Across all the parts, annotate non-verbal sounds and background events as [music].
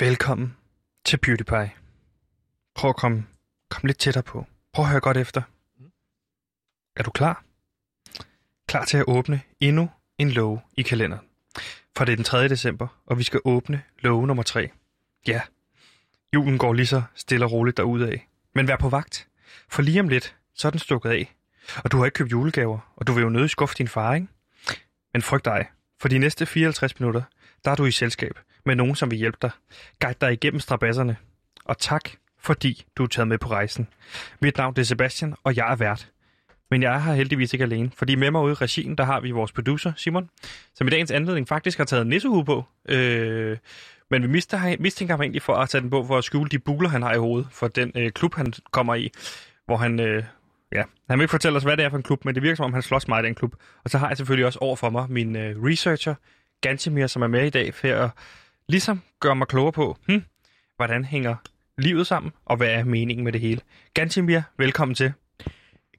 Velkommen til PewDiePie. Prøv at komme, komme lidt tættere på. Prøv at høre godt efter. Er du klar? Klar til at åbne endnu en låge i kalenderen. For det er den 3. december, og vi skal åbne låge nummer 3. Ja, julen går lige så stille og roligt derudad. Men vær på vagt, for lige om lidt, så er den stukket af. Og du har ikke købt julegaver, og du vil jo nødig skuffe din far, ikke? Men frygt dig, for de næste 54 minutter, der er du i selskab med nogen, som vil hjælpe dig. Guide dig igennem strabasserne. Og tak, fordi du er taget med på rejsen. Mit navn er Sebastian, og jeg er vært. Men jeg er her heldigvis ikke alene, fordi med mig ude i regien, der har vi vores producer, Simon, som i dagens anledning faktisk har taget nissehue på. Øh, men vi mister, mistænker ham egentlig for at tage den på for at skjule de buler, han har i hovedet for den øh, klub, han kommer i, hvor han... Øh, Ja, han vil ikke fortælle os, hvad det er for en klub, men det virker som om, han slås meget i den klub. Og så har jeg selvfølgelig også over for mig min øh, researcher, Gantemir, som er med i dag, for at ligesom gør mig klogere på, hm, hvordan hænger livet sammen, og hvad er meningen med det hele. Gantemir, velkommen til.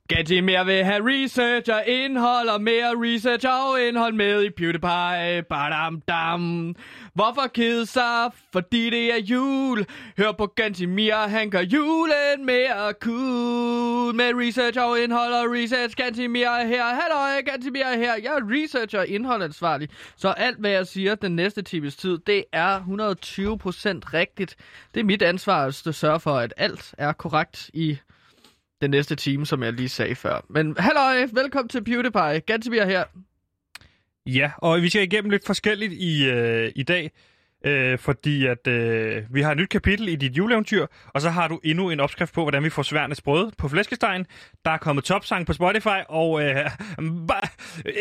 Gantimir vil have research og indhold, og mere research og indhold med i PewDiePie. Badam dam. Hvorfor kede sig? Fordi det er jul. Hør på Gantimir, han gør julen mere cool. Med research og indhold og research. Gantimir er her. Hallo, Gantimir er her. Jeg er researcher og indholdansvarlig. Så alt, hvad jeg siger den næste times tid, det er 120% rigtigt. Det er mit ansvar at sørge for, at alt er korrekt i den næste time, som jeg lige sagde før. Men halløj, velkommen til PewDiePie. Gansomir her. Ja, og vi skal igennem lidt forskelligt i, øh, i dag, øh, fordi at øh, vi har et nyt kapitel i dit juleeventyr, og så har du endnu en opskrift på, hvordan vi får sværnes brød på flæskestegen. Der er kommet topsang på Spotify, og øh, [laughs] øh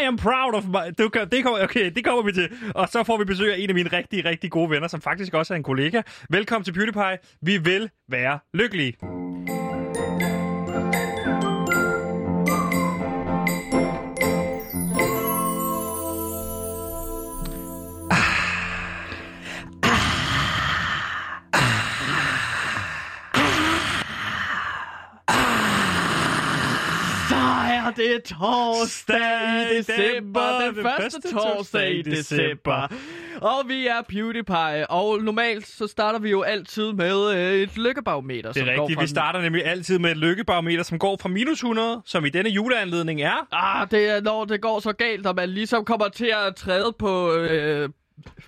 I am proud of my... Du, det kommer, okay, det kommer vi til. Og så får vi besøg af en af mine rigtig, rigtig gode venner, som faktisk også er en kollega. Velkommen til PewDiePie. Vi vil være lykkelige. Det er torsdag i december, den første torsdag i december. Og vi er PewDiePie, og normalt så starter vi jo altid med øh, et lykkebarometer. Det er rigtigt, vi starter nemlig altid med et lykkebarometer, som går fra minus 100, som i denne juleanledning er... Ah, det er når det går så galt, og man ligesom kommer til at træde på... Øh,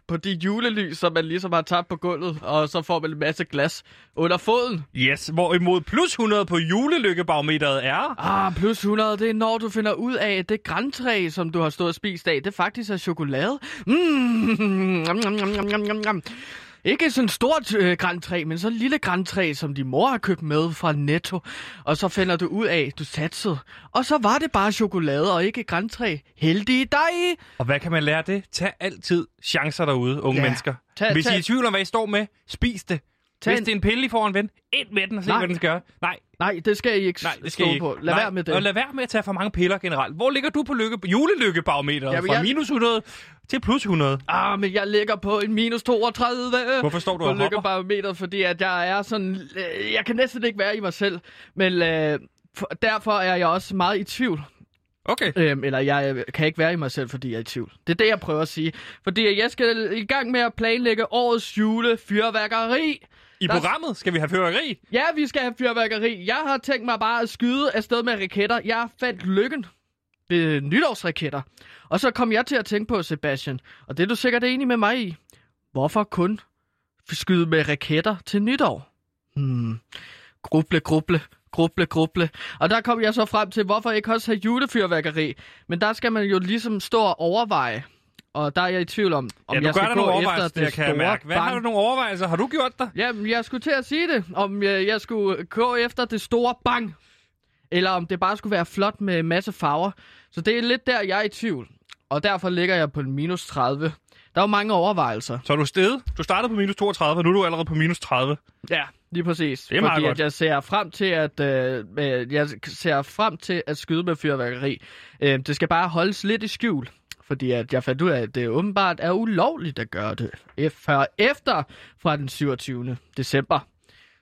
på de julelys, som man ligesom har tabt på gulvet, og så får man en masse glas under foden. Yes, hvorimod plus 100 på julelykkebarometeret er... Ah, plus 100, det er når du finder ud af, at det græntræ, som du har stået og spist af, det faktisk er chokolade. Mm, ikke sådan et stort øh, græntræ, men så et lille græntræ, som din mor har købt med fra Netto. Og så finder du ud af, du satsede. Og så var det bare chokolade og ikke græntræ. Heldig dig! Og hvad kan man lære det? Tag altid chancer derude, unge ja. mennesker. Tag, Hvis tag... I er i tvivl om, hvad I står med, spis det. Tag Hvis det er en pille, I får en ven, ind med den og se, Nej. hvad den skal gøre. Nej. Nej, det skal I ikke Nej, det skal stå I ikke. på. Lad Nej. være med det. Og lad være med at tage for mange piller generelt. Hvor ligger du på lykke, julelykkebarometeret? Ja, fra jeg... minus 100 til plus 100? Ah, men jeg ligger på en minus 32. Hvorfor står du på lykkebarometeret? Fordi at jeg er sådan... Øh, jeg kan næsten ikke være i mig selv. Men øh, for, derfor er jeg også meget i tvivl. Okay. Øhm, eller jeg kan ikke være i mig selv, fordi jeg er i tvivl. Det er det, jeg prøver at sige. Fordi jeg skal i gang med at planlægge årets julefyrværkeri. I der... programmet skal vi have fyrværkeri? Ja, vi skal have fyrværkeri. Jeg har tænkt mig bare at skyde afsted med raketter. Jeg fandt lykken ved nytårsraketter. Og så kom jeg til at tænke på, Sebastian, og det er du sikkert enig med mig i. Hvorfor kun skyde med raketter til nytår? Hmm. Gruble, gruble, gruble, gruble. Og der kom jeg så frem til, hvorfor ikke også have julefyrværkeri? Men der skal man jo ligesom stå og overveje, og der er jeg i tvivl om, om ja, jeg skal gå efter det, det kan jeg mærke. Hvad bang. har du nogle overvejelser? Har du gjort det? Jamen, jeg skulle til at sige det. Om jeg, jeg skulle gå efter det store bang. Eller om det bare skulle være flot med masse farver. Så det er lidt der, jeg er i tvivl. Og derfor ligger jeg på minus 30. Der er jo mange overvejelser. Så er du sted? Du startede på minus 32, og nu er du allerede på minus 30. Ja, lige præcis. Det er meget Fordi godt. At jeg ser frem til at øh, jeg ser frem til at skyde med fyrværkeri. Øh, det skal bare holdes lidt i skjul. Fordi at jeg fandt ud af, at det åbenbart er ulovligt at gøre det før efter fra den 27. december.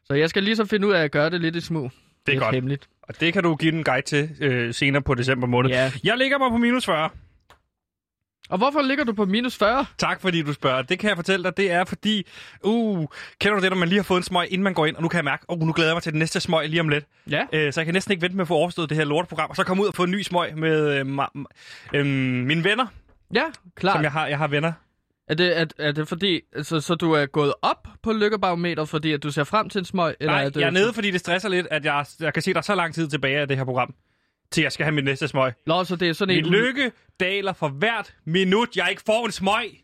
Så jeg skal lige så finde ud af at gøre det lidt i smug. Det er lidt godt. hemmeligt. Og det kan du give en guide til øh, senere på december måned. Ja. Jeg ligger mig på minus 40. Og hvorfor ligger du på minus 40? Tak fordi du spørger. Det kan jeg fortælle dig. Det er fordi, uh, kender du det, når man lige har fået en smøg, inden man går ind, og nu kan jeg mærke, oh, nu glæder jeg mig til den næste smøg lige om lidt. Ja. Øh, så jeg kan næsten ikke vente med at få overstået det her lorteprogram, og så komme ud og få en ny smøg med øh, ma- øh, mine venner, Ja, klart. som jeg har. Jeg har venner. Er det, er, er det fordi, altså, så du er gået op på lykkebarometer, fordi at du ser frem til en smøg? Eller Nej, er det, jeg er nede, fordi det stresser lidt, at jeg, jeg kan se, der er så lang tid tilbage af det her program, til jeg skal have min næste smøg. Nå, så det er sådan Min en... lykke daler for hvert minut, jeg ikke får en smøg.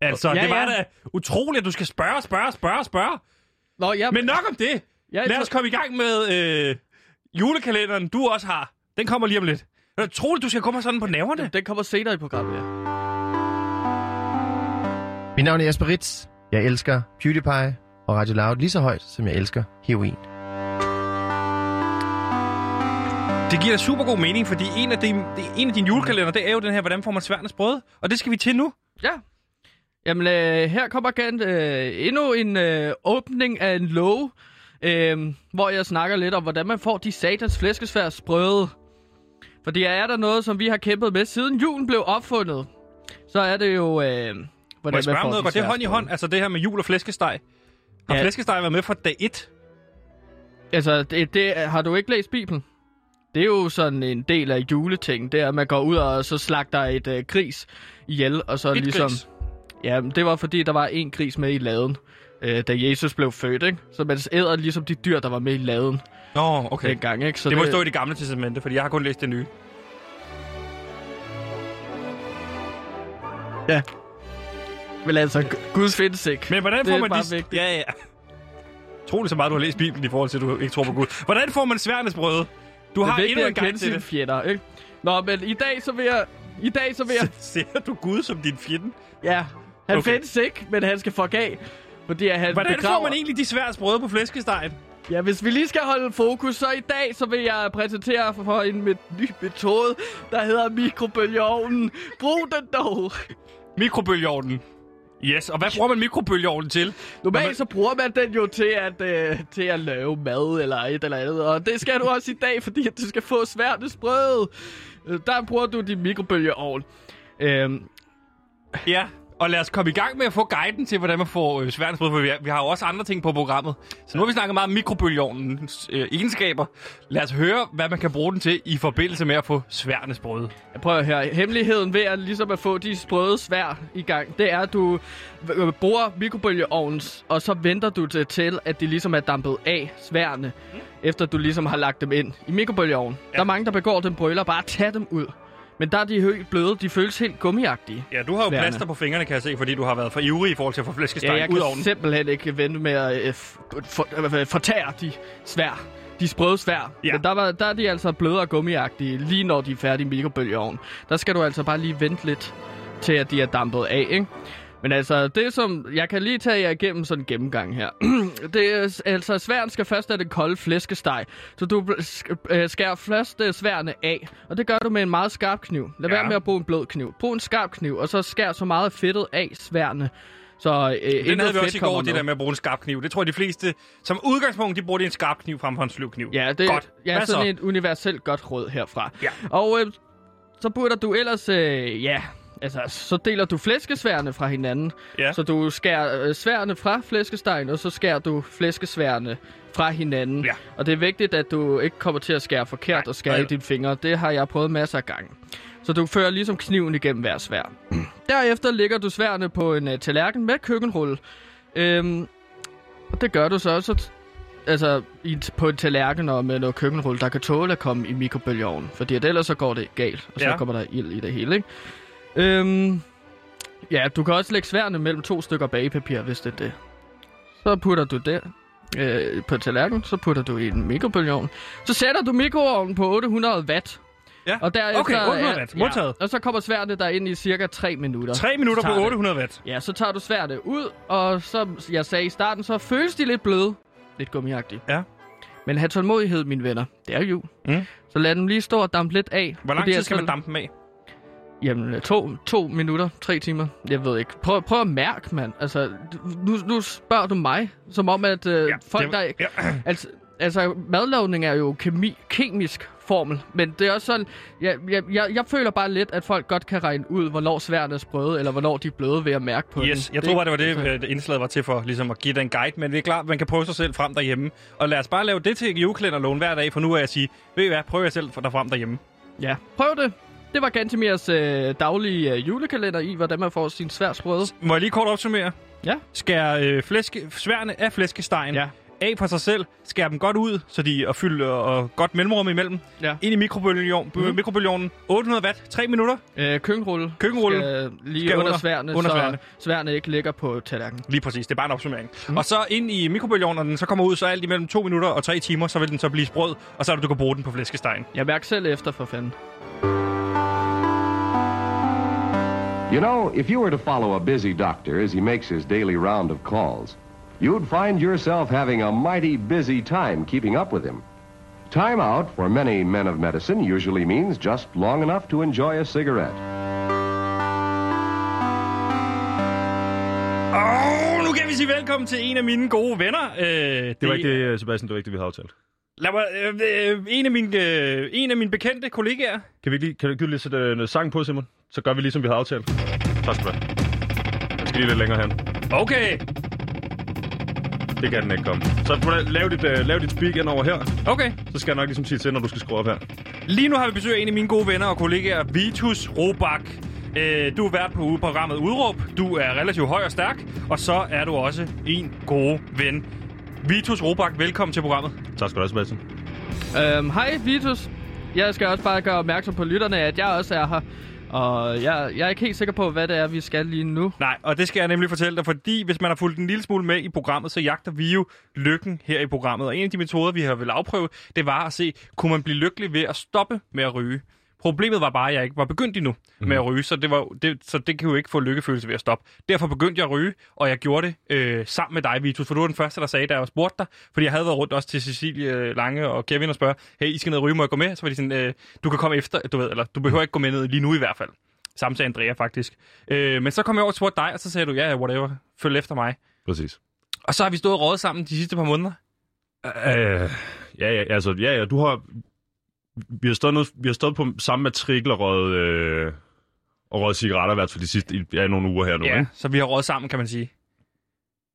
Altså, Ja, det var ja. da utroligt, at du skal spørge, spørge, spørge, spørge. Nå, ja, Men nok om det. ja, Lad os komme i gang med øh, julekalenderen, du også har. Den kommer lige om lidt. Er det utroligt, du skal komme sådan på nerverne? Den kommer senere i programmet, ja. Mit navn er Jesper Ritz. Jeg elsker PewDiePie og Radio Loud lige så højt, som jeg elsker heroin. Det giver super god mening, fordi en af, de, en af dine julekalender, det er jo den her, hvordan får man sværnes brød? Og det skal vi til nu. Ja. Jamen, øh, her kommer igen øh, endnu en øh, åbning af en lov, øh, hvor jeg snakker lidt om, hvordan man får de satans flæskesvær sprøde. Fordi er der noget, som vi har kæmpet med, siden julen blev opfundet, så er det jo, øh, hvordan Må jeg man spørge får om noget? de Går det hånd i hånd? Altså det her med jul og flæskesteg. Har ja. flæskesteg været med fra dag 1? Altså, det, det, har du ikke læst Bibelen? Det er jo sådan en del af juleting. Det er, at man går ud og så slagter et øh, gris ihjel, og så Et ligesom... gris? Ja, men det var fordi, der var en gris med i laden, øh, da Jesus blev født, ikke? Så man æder ligesom de dyr, der var med i laden Nå, okay. okay. dengang, ikke? Så Det må stå i det gamle testamente, fordi jeg har kun læst det nye. Men altså, gu- Guds findes ikke. Men hvordan Det får er man bare de... vigtigt. Ja, ja. Troligt så meget, du har læst Bibelen i forhold til, at du ikke tror på Gud. Hvordan får man sværnesbrød? Du har endnu en gang til det. fjender, ikke? Nå, men i dag så vil jeg... I dag så vil jeg... [laughs] Ser du Gud som din fjende? Ja, han okay. Findes ikke, men han skal fuck af. Fordi han Hvordan begraver... får man egentlig de sværsbrød på flæskestegen? Ja, hvis vi lige skal holde fokus, så i dag så vil jeg præsentere for en med, ny metode, der hedder mikrobølgeovnen. Brug den dog. Mikrobølgeovnen. Yes, og hvad bruger man mikrobølgeovnen til? Normalt så bruger man den jo til at, øh, til at lave mad eller et eller andet. Og det skal du også i dag, fordi at du skal få sværtes brød. Øh, Der bruger du din mikrobølgeovn. Øhm, Ja, og lad os komme i gang med at få guiden til, hvordan man får øh, sværnesbrød, for vi har, vi har jo også andre ting på programmet. Så nu har vi snakket meget om mikrobølgeovnens øh, egenskaber. Lad os høre, hvad man kan bruge den til i forbindelse med at få sværnesbrød. Jeg prøver høre. Hemmeligheden ved at, ligesom at få de sprøde svær i gang, det er, at du øh, bruger mikrobølgeovns, og så venter du til, til, at de ligesom er dampet af sværene, mm. efter du ligesom har lagt dem ind i mikrobølgeovnen. Ja. Der er mange, der begår den brøler. Bare tag dem ud. Men der er de helt bløde. De føles helt gummiagtige. Ja, du har jo Sværene. plaster på fingrene, kan jeg se, fordi du har været for ivrig i forhold til at få Ja, flæskesteg jeg ud kan af ovnen. simpelthen ikke vente med at øh, for, øh, fortære de svær. De sprøde svær. Ja. Men der, var, der er de altså bløde og gummiagtige, lige når de er færdige i mikrobølgeovnen. Der skal du altså bare lige vente lidt til, at de er dampet af, ikke? Men altså, det som... Jeg kan lige tage jer igennem sådan en gennemgang her. [clears throat] det er altså, sværen skal først have den kolde flæskesteg. Så du øh, skærer først øh, sværene af. Og det gør du med en meget skarp kniv. Lad Ja. være med at bruge en blød kniv. Brug en skarp kniv, og så skær så meget fedtet af sværene. Så øh, Den havde vi også i går, det der med at bruge en skarp kniv. Det tror jeg, de fleste, som udgangspunkt, de bruger de en skarp kniv frem for en sløv kniv. Ja, det Godt. ja, Hvad sådan så? et universelt godt råd herfra. Ja. Og øh, så burde du ellers, øh, ja, altså, så deler du flæskesværene fra hinanden. Ja. Så du skærer øh, sværene fra flæskestegen, og så skærer du flæskesværene fra hinanden. Ja. Og det er vigtigt, at du ikke kommer til at skære forkert Nej, og skære nej. i dine fingre. Det har jeg prøvet masser af gange. Så du fører ligesom kniven igennem hver svær. [clears throat] Derefter lægger du sværene på en uh, tallerken med køkkenrulle. Øhm, og det gør du så også altså, i, på en tallerken og med noget køkkenrulle, der kan tåle at komme i mikrobølgeovnen. Fordi at ellers så går det galt, og så Ja. kommer der ild i det hele, ikke? Øhm, ja, du kan også lægge sværene mellem to stykker bagepapir, hvis det er det. Så putter du det øh, på tallerken, så putter du i en mikrobølgeovn. Så sætter du mikroovnen på 800 watt. Ja. Og derefter, Okay, 800 er- watt. Modtaget. Ja, og så kommer sværene der ind i cirka 3 minutter. 3 minutter på tager det. 800 watt. Ja, så tager du sværene ud, og som jeg sagde i starten, så føles de lidt bløde. Lidt gummiagtige. Ja. Men have tålmodighed, mine venner. Det er jul. Mm. Så lad dem lige stå og dampe lidt af. Hvor lang tid skal man dampe dem af? Jamen, to, to minutter, tre timer. Jeg ved ikke. Prøv, prøv at mærke, mand. Altså, nu, nu spørger du mig, som om, at øh, ja, folk, der... ja. [clears throat] Altså, altså, madlavning er jo kemi, kemisk formel. Men det er også sådan, jeg, jeg, jeg, jeg føler bare lidt, at folk godt kan regne ud, hvornår sværene er sprøde, eller hvornår de er bløde ved at mærke på Yes, den. jeg tror bare, det var det, altså- øh, det indslaget var til for, ligesom at give den guide. Men det er klart, man kan prøve sig selv frem derhjemme. Og lad os bare lave det til julekalenderloven hver dag, for nu er jeg at sige, ved I hvad, prøv jer selv derfrem derhjemme. Ja, prøv det. Det var Gantemirs øh, daglige øh, julekalender i, hvordan man får sin svær sprøde. Må jeg lige kort opsummere? Ja. Skær øh, flæske, sværene af flæskestegen Ja. af for sig selv. Skær dem godt ud, så de er fyldt og godt mellemrum imellem. Ja. Ind i mikrobølgeovnen. Mhm. Mm. mikrobølgeovnen. 800 watt, 3 minutter. Øh, køkkenrulle. Køkkenrulle Skal lige skal under, under- sværene, under så sværene. sværene ikke ligger på tallerkenen. Lige præcis, det er bare en opsummering. Mm. Og så ind i mikrobølgeovnen, når den så kommer ud, så alt imellem 2 minutter og 3 timer, så vil den så blive sprød, og så er det, du kan bruge den på flæskestegen. Jeg mærker selv efter for fanden. You know, if you were to follow a busy doctor as he makes his daily round of calls, you'd find yourself having a mighty busy time keeping up with him. Time out for many men of medicine usually means just long enough to enjoy a cigarette. Og nu kan vi sige velkommen til en af mine gode venner. Øh, det, Det var ikke det, øh, Sebastian, det var ikke det, vi havde aftalt. Lad mig, øh, øh, en, af mine, øh, en af mine bekendte kollegaer. Kan vi lige, kan du ikke lige sætte øh, noget sang på, Simon? Så gør vi lige, som vi havde aftalt. Tak skal du have. Jeg skal lige lidt længere hen. Okay, Det kan den ikke komme. Så prøv at lave dit, uh, lave dit speak ind over her. okay. Så skal jeg nok ligesom sige til, når du skal skrue op her. Lige nu har vi besøg af en af mine gode venner og kollegaer, Vitus Robak. Øh, du er vært på programmet Udråb. Du er relativt høj og stærk, og så er du også en god ven. Vitus Robak, velkommen til programmet. Tak skal du have, Sebastian. Øhm, hej, Vitus. Jeg skal også bare gøre opmærksom på lytterne, at jeg også er her. Og jeg, jeg er ikke helt sikker på, hvad det er, vi skal lige nu. Nej, og det skal jeg nemlig fortælle dig, fordi hvis man har fulgt en lille smule med i programmet, så jagter vi jo lykken her i programmet. Og en af de metoder, vi har vel afprøve, det var at se, kunne man blive lykkelig ved at stoppe med at ryge? Problemet var bare, at jeg ikke var begyndt endnu mm. med at ryge, så det, var, det, så det kan jo ikke få lykkefølelse ved at stoppe. Derfor begyndte jeg at ryge, og jeg gjorde det øh, sammen med dig, Vitus, for du var den første, der sagde, da jeg spurgte dig, fordi jeg havde været rundt også til Cecilie Lange og Kevin og spørge, hey, I skal ned og ryge, må jeg gå med? Så var de sådan, øh, du kan komme efter, du ved, eller du behøver ikke gå med ned lige nu i hvert fald. Samme sagde Andrea faktisk. Øh, men så kom jeg over og spurgte dig, og så sagde du, ja, yeah, whatever, følg efter mig. Præcis. Og så har vi stået og rådet sammen de sidste par måneder. Øh, ja, ja, altså, ja, ja, du har... Vi har stået, noget, vi har stået på samme matrikel og røget, øh, og røget cigaretter i hvert fald de sidste ja, nogle uger her nu, Ja, ikke? så vi har rådet sammen, kan man sige.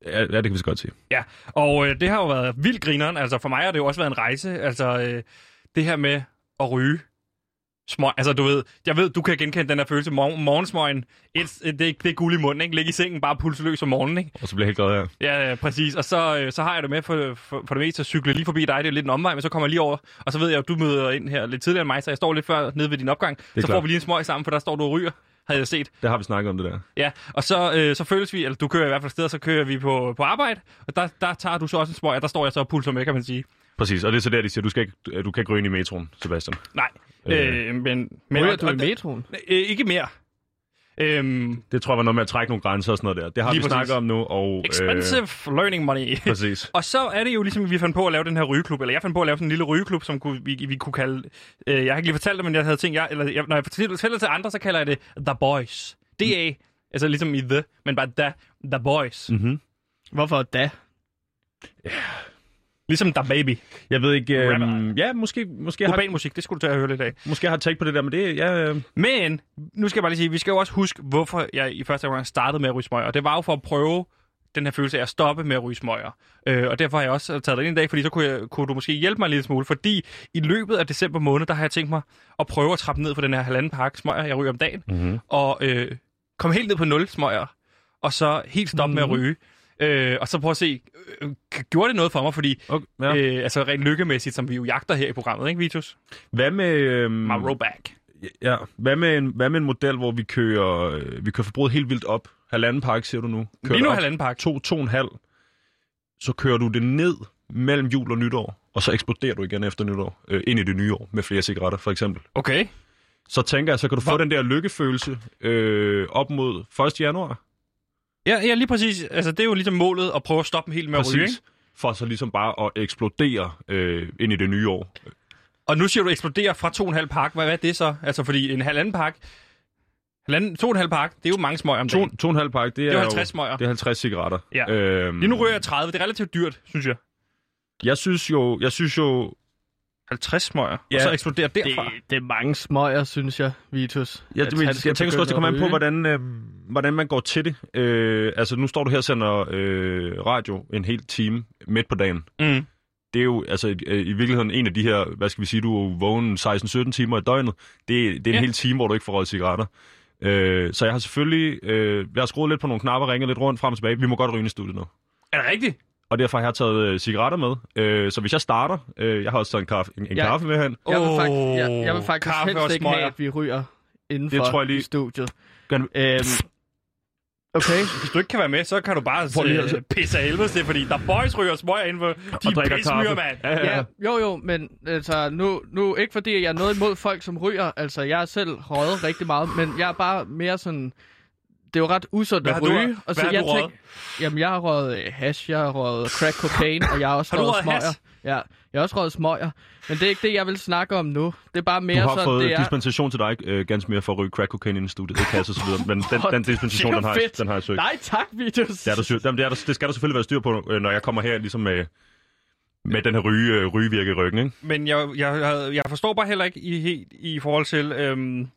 Ja, ja, det kan vi så godt sige. Ja, og øh, det har jo været vildt grineren. Altså for mig har det jo også været en rejse. Altså øh, det her med at ryge smøg. Altså du ved, jeg ved, du kan genkende den her følelse. Morgen, morgensmøgen, et, det, det er guld i munden, ikke? Ligge i sengen, bare pulse løs om morgenen, ikke? Og så bliver helt glad her. Ja, øh, præcis. Og så, øh, så har jeg det med for, for, for det meste at cykle lige forbi dig. Det er lidt en omvej, men så kommer jeg lige over. Og så ved jeg, at du møder ind her lidt tidligere end mig, så jeg står lidt før nede ved din opgang. Så klart. får vi lige en smøg sammen, for der står du og ryger, havde jeg set. Det har vi snakket om, det der. Ja, og så, øh, så føles vi, eller du kører i hvert fald sted, så kører vi på, på arbejde, og der, der tager du så også en smøg, og der står jeg så og pulser med, kan man sige. Præcis, og det er så der, de siger, du, skal ikke, du kan ikke ryge ind i metroen, Sebastian. Nej, Øh. øh, men... men Ryger du i metroen? Øh, ikke mere. Øhm, Det tror jeg var noget med at trække nogle grænser og sådan noget der. Det har vi præcis. snakket om nu, og... expensive øh, learning money. Øh, præcis. [laughs] Og så er det jo ligesom, at vi fandt på at lave den her rygeklub, eller jeg fandt på at lave sådan en lille rygeklub, som kunne, vi, vi kunne kalde... Øh, jeg har ikke lige fortalt det, men jeg havde tænkt, jeg, eller jeg, når jeg fortæller det til andre, så kalder jeg det The Boys. D-A, altså ligesom i The, men bare The, the Boys. Mm. Mm-hmm. Hvorfor da? Ligesom The Baby. Jeg ved ikke... Øh, Rapper. ja, måske, måske, har, Urban musik, det skulle du tage at høre lidt af. måske har tænkt på det der, men det ja, øh, Men, nu skal jeg bare lige sige, vi skal jo også huske, hvorfor jeg i første omgang startede med at ryge smøger. Og det var jo for at prøve den her følelse af at stoppe med at ryge smøger. Øh, og derfor har jeg også taget dig ind i dag, fordi så kunne, jeg, kunne du måske hjælpe mig en lille smule. Fordi i løbet af december måned, der har jeg tænkt mig at prøve at trappe ned for den her halvanden pakke smøger, jeg ryger om dagen. mm-hmm. Og øh, komme helt ned på 0 smøger. Og så helt stoppe mm-hmm. med at ryge. Øh, og så prøve at se, øh, gjorde det noget for mig? Fordi, okay, ja. øh, altså rent lykkemæssigt, som vi jo jagter her i programmet, ikke Vitus? Hvad med... Øh, My rollback. ja, hvad med, en, hvad med en model, hvor vi kører, øh, vi kører forbruget helt vildt op? Halvanden pakke, siger du nu? Kører Lige nu op halvanden pakke. To, to og en halv. Så kører du det ned mellem jul og nytår, og så eksploderer du igen efter nytår, øh, ind i det nye år, med flere cigaretter, for eksempel. Okay. Så tænker jeg, så kan du få den der lykkefølelse øh, op mod 1. januar. Ja, ja, lige præcis. Altså, det er jo ligesom målet at prøve at stoppe helt med at ryge, ikke? For så ligesom bare at eksplodere øh, ind i det nye år. Og nu siger du eksplodere fra 2,5 pakke. Hvad, hvad er det så? Altså, fordi en halvanden pakke... Halvanden, 2,5 pakke, det er jo mange smøger om To, dagen. to og en halv pakke, det er, Det er jo jo- 50 smøger. Det er 50 cigaretter. Ja. Øhm, Lige nu ryger jeg 30. Det er relativt dyrt, synes jeg. Jeg synes jo, jeg synes jo 50 smøger, Ja. og så eksplodere derfra. Det, det er mange smøger, synes jeg, Vitus. Jeg, at jeg, jeg, tænker også, det kommer an på, hvordan, øh, hvordan man går til det. Øh, altså, nu står du her og sender øh, radio en hel time midt på dagen. Mm. Det er jo altså, øh, i virkeligheden en af de her, hvad skal vi sige, du er vågen 16-17 timer i døgnet. Det, det er en Ja. hel time, hvor du ikke får røget cigaretter. Øh, så jeg har selvfølgelig, øh, jeg har skruet lidt på nogle knapper, ringet lidt rundt frem og tilbage. Vi må godt ryge i studiet nu. Er det rigtigt? Og derfor har jeg taget øh, cigaretter med. Øh, så hvis jeg starter, øh, jeg har også taget en kaffe, en, en Ja. kaffe med hen. Jeg vil, fakt- jeg, jeg vil faktisk kaffe og helst ikke have, at vi ryger indenfor Det tror jeg lige- i studiet. Kan- Øhm, okay. Hvis du ikke kan være med, så kan du bare Prøv lige øh, at- pisse af helvede til, fordi der boys ryger smøger inden for de drikker pismyrer, mand. Ja, ja. Ja, jo jo, men altså, nu, nu ikke fordi jeg er noget imod folk, som ryger. Altså, jeg har selv røget rigtig meget, men jeg er bare mere sådan... Det er jo ret usundt at har du- ryge. og hvad har jeg du røget? Jamen, jeg har røget øh, hash, jeg har røget crack cocaine, og jeg har også Har du røget røget smøger. hash? Ja, jeg har også røget smøger. Men det er ikke det, jeg vil snakke om nu. Det er bare Du mere har sådan, fået det er... dispensation til dig, øh, ganske mere for at ryge crack cocaine i studiet. Det kan så videre. Men den, den dispensation, er den har, jeg, den har jeg søgt. Nej tak, Vitus. Det, er der, Jamen, det, er der, det skal der selvfølgelig være styr på, øh, når jeg kommer her ligesom med, med den her ryge, øh, rygevirke i ryggen. Ikke? Men jeg, jeg, jeg, jeg forstår bare heller ikke i, helt i forhold til... Øhm,